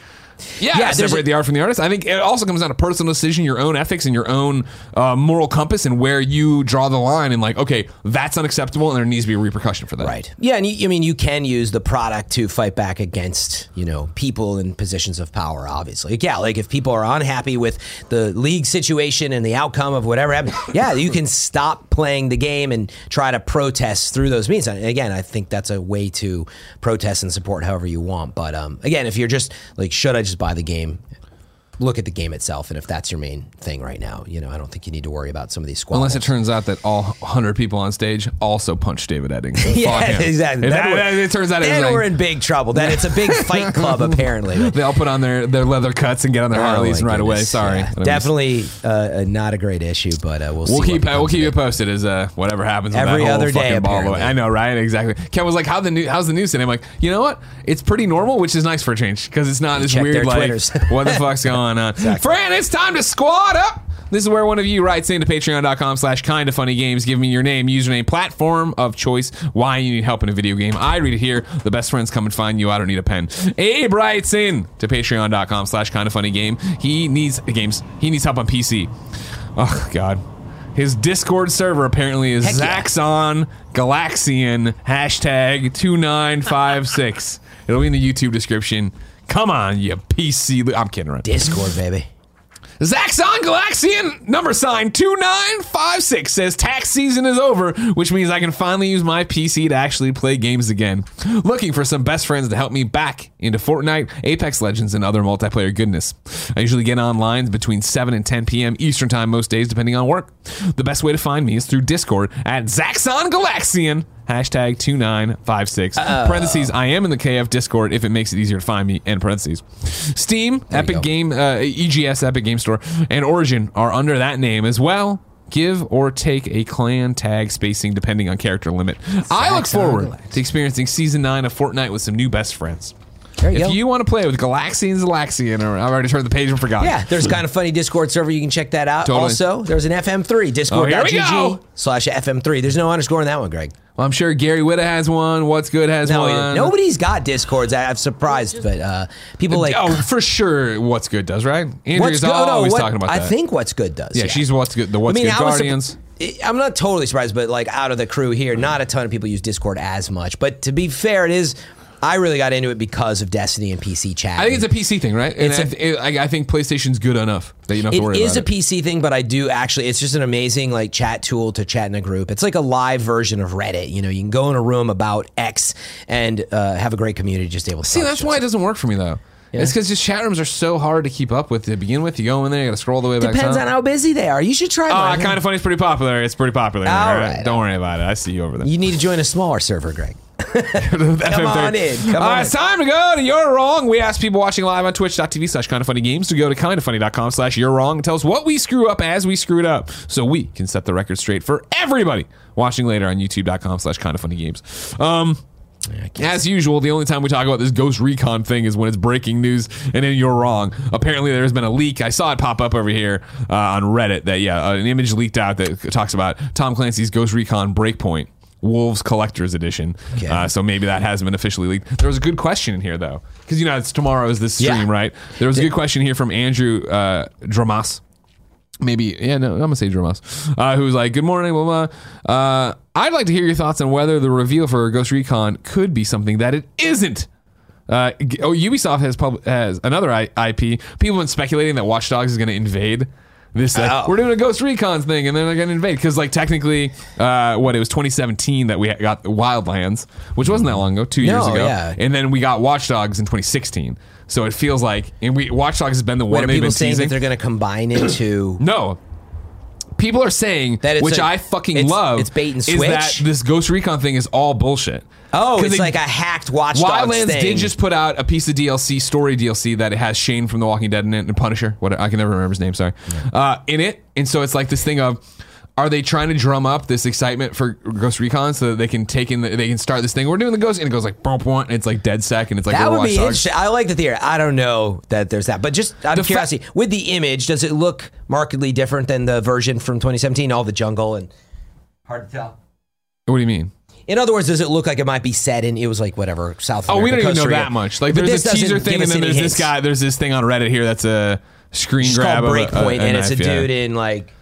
Yeah, Yeah, separate a- the art from the artist. I think it also comes down to personal decision, your own ethics, and your own uh, moral compass, and where you draw the line. And like, okay, that's unacceptable, and there needs to be a repercussion for that. Right. Yeah, and you, I mean, you can use the product to fight back against, you know, people in positions of power. Obviously, Like, yeah. Like if people are unhappy with the league situation and the outcome of whatever happened, yeah, you can stop playing the game and try to protest through those means. And again, I think that's a way to protest and support however you want. But um, again, if you're just like, should I just buy the game? Look at the game itself, and if that's your main thing right now, you know, I don't think you need to worry about some of these squabbles. Unless it turns out that all 100 people on stage also punched David Eddings. So Yeah, exactly. Then that- we're- that- it turns out it was like- we're in big trouble. Then it's a big fight club, apparently. they all put on their, their leather cuts and get on their Harleys Oh, and my right away. Sorry. Yeah. But I'm just- definitely uh, not a great issue, but uh, we'll. We'll keep uh, we'll keep you it. posted as uh, whatever happens. Every that other day, ball apparently. I know, right? Exactly. Ken was like, "How the new? How's the news?" today?" I'm like, "You know what? It's pretty normal, which is nice for a change because it's not this weird like what the fuck's going on." Uh, Fran, it's time to squad up. This is where one of you writes into patreon.com slash kind of funny games. Give me your name, username, platform of choice, why you need help in a video game. I read it here. The best friends come and find you. I don't need a pen. Abe writes in to patreon.com slash kind of funny game. He needs games. He needs help on PC. Oh, God. His Discord server apparently is Heck yeah. Galaxian hashtag 2956. It'll be in the YouTube description. Come on, you PC. Lo- I'm kidding, right? Discord, baby. Zaxxon Galaxian number sign 2956 says tax season is over, which means I can finally use my PC to actually play games again. Looking for some best friends to help me back into Fortnite, Apex Legends, and other multiplayer goodness. I usually get online between 7 and 10 p.m. Eastern Time most days, depending on work. The best way to find me is through Discord at Zaxxon Galaxian. Hashtag 2956. Parentheses, I am in the KF Discord if it makes it easier to find me. End parentheses. Steam, Epic. Game, uh, EGS, Epic Game Store, and Origin are under that name as well. Give or take a clan tag spacing depending on character limit. I look forward to experiencing season nine of Fortnite with some new best friends. There you if go. you want to play with Galaxian Galaxian, or I've already turned the page and forgot. yeah, there's kind of funny Discord server. You can check that out. Totally. Also, there's an FM3 Oh, here. Discord.gg slash FM3. There's no underscore in that one, Greg. Well, I'm sure Gary Whitta has one. What's good has No, one. nobody's got Discords. I- I'm surprised, but uh, people like oh, for sure. What's good does right. Andrea's what's good. oh, no, always what- talking about That. I think what's good does. yeah, she's what's good. The what's good I was surp- Guardians. I'm not totally surprised, but like out of the crew here, not a ton of people use Discord as much. But to be fair, it is. I really got into it because of Destiny and PC chat. I think it's a PC thing, right? And It's I, a- th- I, I think PlayStation's good enough that you don't have to It worry is a about it. PC thing, but I do actually. It's just an amazing like chat tool to chat in a group. It's like a live version of Reddit. You know, you can go in a room about X and uh, have a great community just able to. See, that's why it doesn't work for me though. It's because just chat rooms are so hard to keep up with to begin with. You go in there, you got to scroll the way back. Depends on how busy they are. You should try. Ah, mine. kind of funny. It's pretty popular. It's pretty popular. All right. Don't worry about it. I see you over there. You need to join a smaller server, Greg. Come on in. Come All on right, in. it's time to go to You're Wrong. We ask people watching live on twitch.tv slash kind of funny games to go to kindoffunny.com slash You're Wrong and tell us what we screw up as we screw it up so we can set the record straight for everybody watching later on youtube.com slash kind of funny games. Um, as usual, the only time we talk about this Ghost Recon thing is when it's breaking news, and then you're wrong. Apparently, there's been a leak. I saw it pop up over here uh, on Reddit that yeah, an image leaked out that talks about Tom Clancy's Ghost Recon Breakpoint. Wolves Collector's Edition. Okay. Uh, so maybe that hasn't been officially leaked. There was a good question in here though, because you know it's tomorrow is this stream, Yeah. right? There was a good question here from Andrew uh, Dramas maybe yeah no i'm gonna say Dramas, uh, who's like good morning blah, blah. Uh, i'd like to hear your thoughts on whether the reveal for ghost recon could be something that it isn't uh, oh ubisoft has pub- has another I- ip people have been speculating that watch dogs is going to invade This like, Oh. we're doing a Ghost Recon thing, and then they're gonna invade because like technically, uh, what it was 2017 that we got Wildlands, which wasn't that long ago, two years ago, yeah. and then we got watchdogs in 2016. So it feels like, and we Watch Dogs has been the Wait, one are they've people been saying teasing. that they're going to combine into? No. People are saying, That it's which a- I fucking it's- love, it's bait and switch. is that this Ghost Recon thing is all bullshit. Oh, it's they- like a hacked Watch Dogs Wildlands thing. did just put out a piece of DLC, story DLC that it has Shane from The Walking Dead in it and Punisher. What I can never remember his name. Sorry, uh, in it, and so it's like this thing of. Are they trying to drum up this excitement for Ghost Recon so that they can take in, the, they can start this thing? We're doing the Ghost, and it goes like boom, boom, and it's like DedSec, and it's like That would be interesting. I like the theory. I don't know that there's that, but just out The of fa- curiosity, with the image, does it look markedly different than the version from 2017? All the jungle and hard to tell. What do you mean? In other words, does it look like it might be set in? It was like whatever South. Oh, we don't even know Rica. that much. Like, But there's this a teaser doesn't thing, and us then any there's this hints. guy. There's this thing on Reddit here that's a screen It's grab called of a- Breakpoint, a, and it's a knife, yeah. dude in like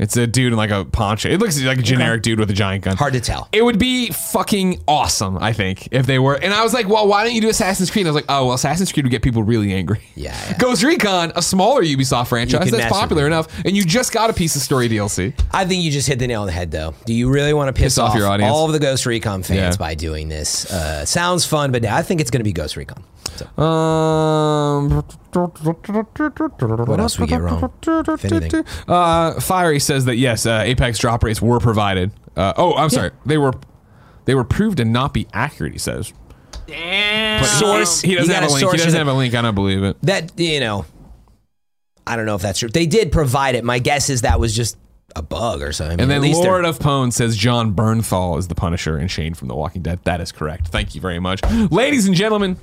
It's a dude in like a poncho. It looks like a generic dude with a giant gun. hard to tell. It would be fucking awesome, I think, if they were. And I was like, well, why don't you do Assassin's Creed? I was like, oh, well, Assassin's Creed would get people really angry. Yeah, yeah. Ghost Recon, a smaller Ubisoft franchise can that's mess with popular enough, and you just got a piece of story DLC. I think you just hit the nail on the head, though. Do you really want to piss, Piss off your audience? all of the Ghost Recon fans Yeah. by doing this? Uh, sounds fun, but I think it's going to be Ghost Recon. So, Um, what else we get wrong? If. Uh, Fiery says that yes, uh, Apex drop rates were provided. Uh, oh, I'm sorry, they were they were proved to not be accurate. He says. Damn. But Source- He, doesn't have a gotta link. He doesn't have a link. I don't believe it. That you know, I don't know if that's true. They did provide it. My guess is that was just a bug or something. I mean, And at then least Lord of Pone says Jon Bernthal is the Punisher and Shane from The Walking Dead. That is correct. Thank you very much. Ladies and gentlemen,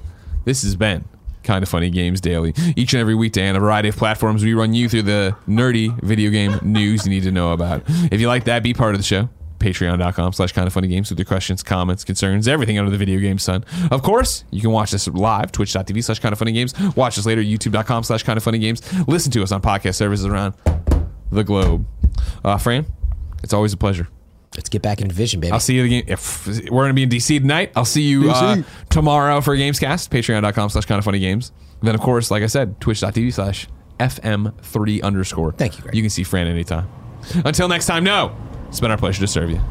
this has been Kind of Funny Games Daily. Each and every weekday on a variety of platforms, we run you through the nerdy video game news you need to know about. If you like that, be part of the show. Patreon.com slash kind of funny games with your questions, comments, concerns, everything under the video game sun. Of course, you can watch us live, twitch.tv slash kind of funny games. Watch us later, youtube.com slash kind of funny games. Listen to us on podcast services around the globe. Uh, Fran, it's always a pleasure. Let's get back in division, baby. I'll see you again. If we're going to be in DC tonight, I'll see you uh, tomorrow for a Gamescast. Patreon.com slash kind of funny games. Then, of course, like I said, twitch.tv slash FM3 underscore. Thank you, Greg. You can see Fran anytime. Until next time, no, it's been our pleasure to serve you.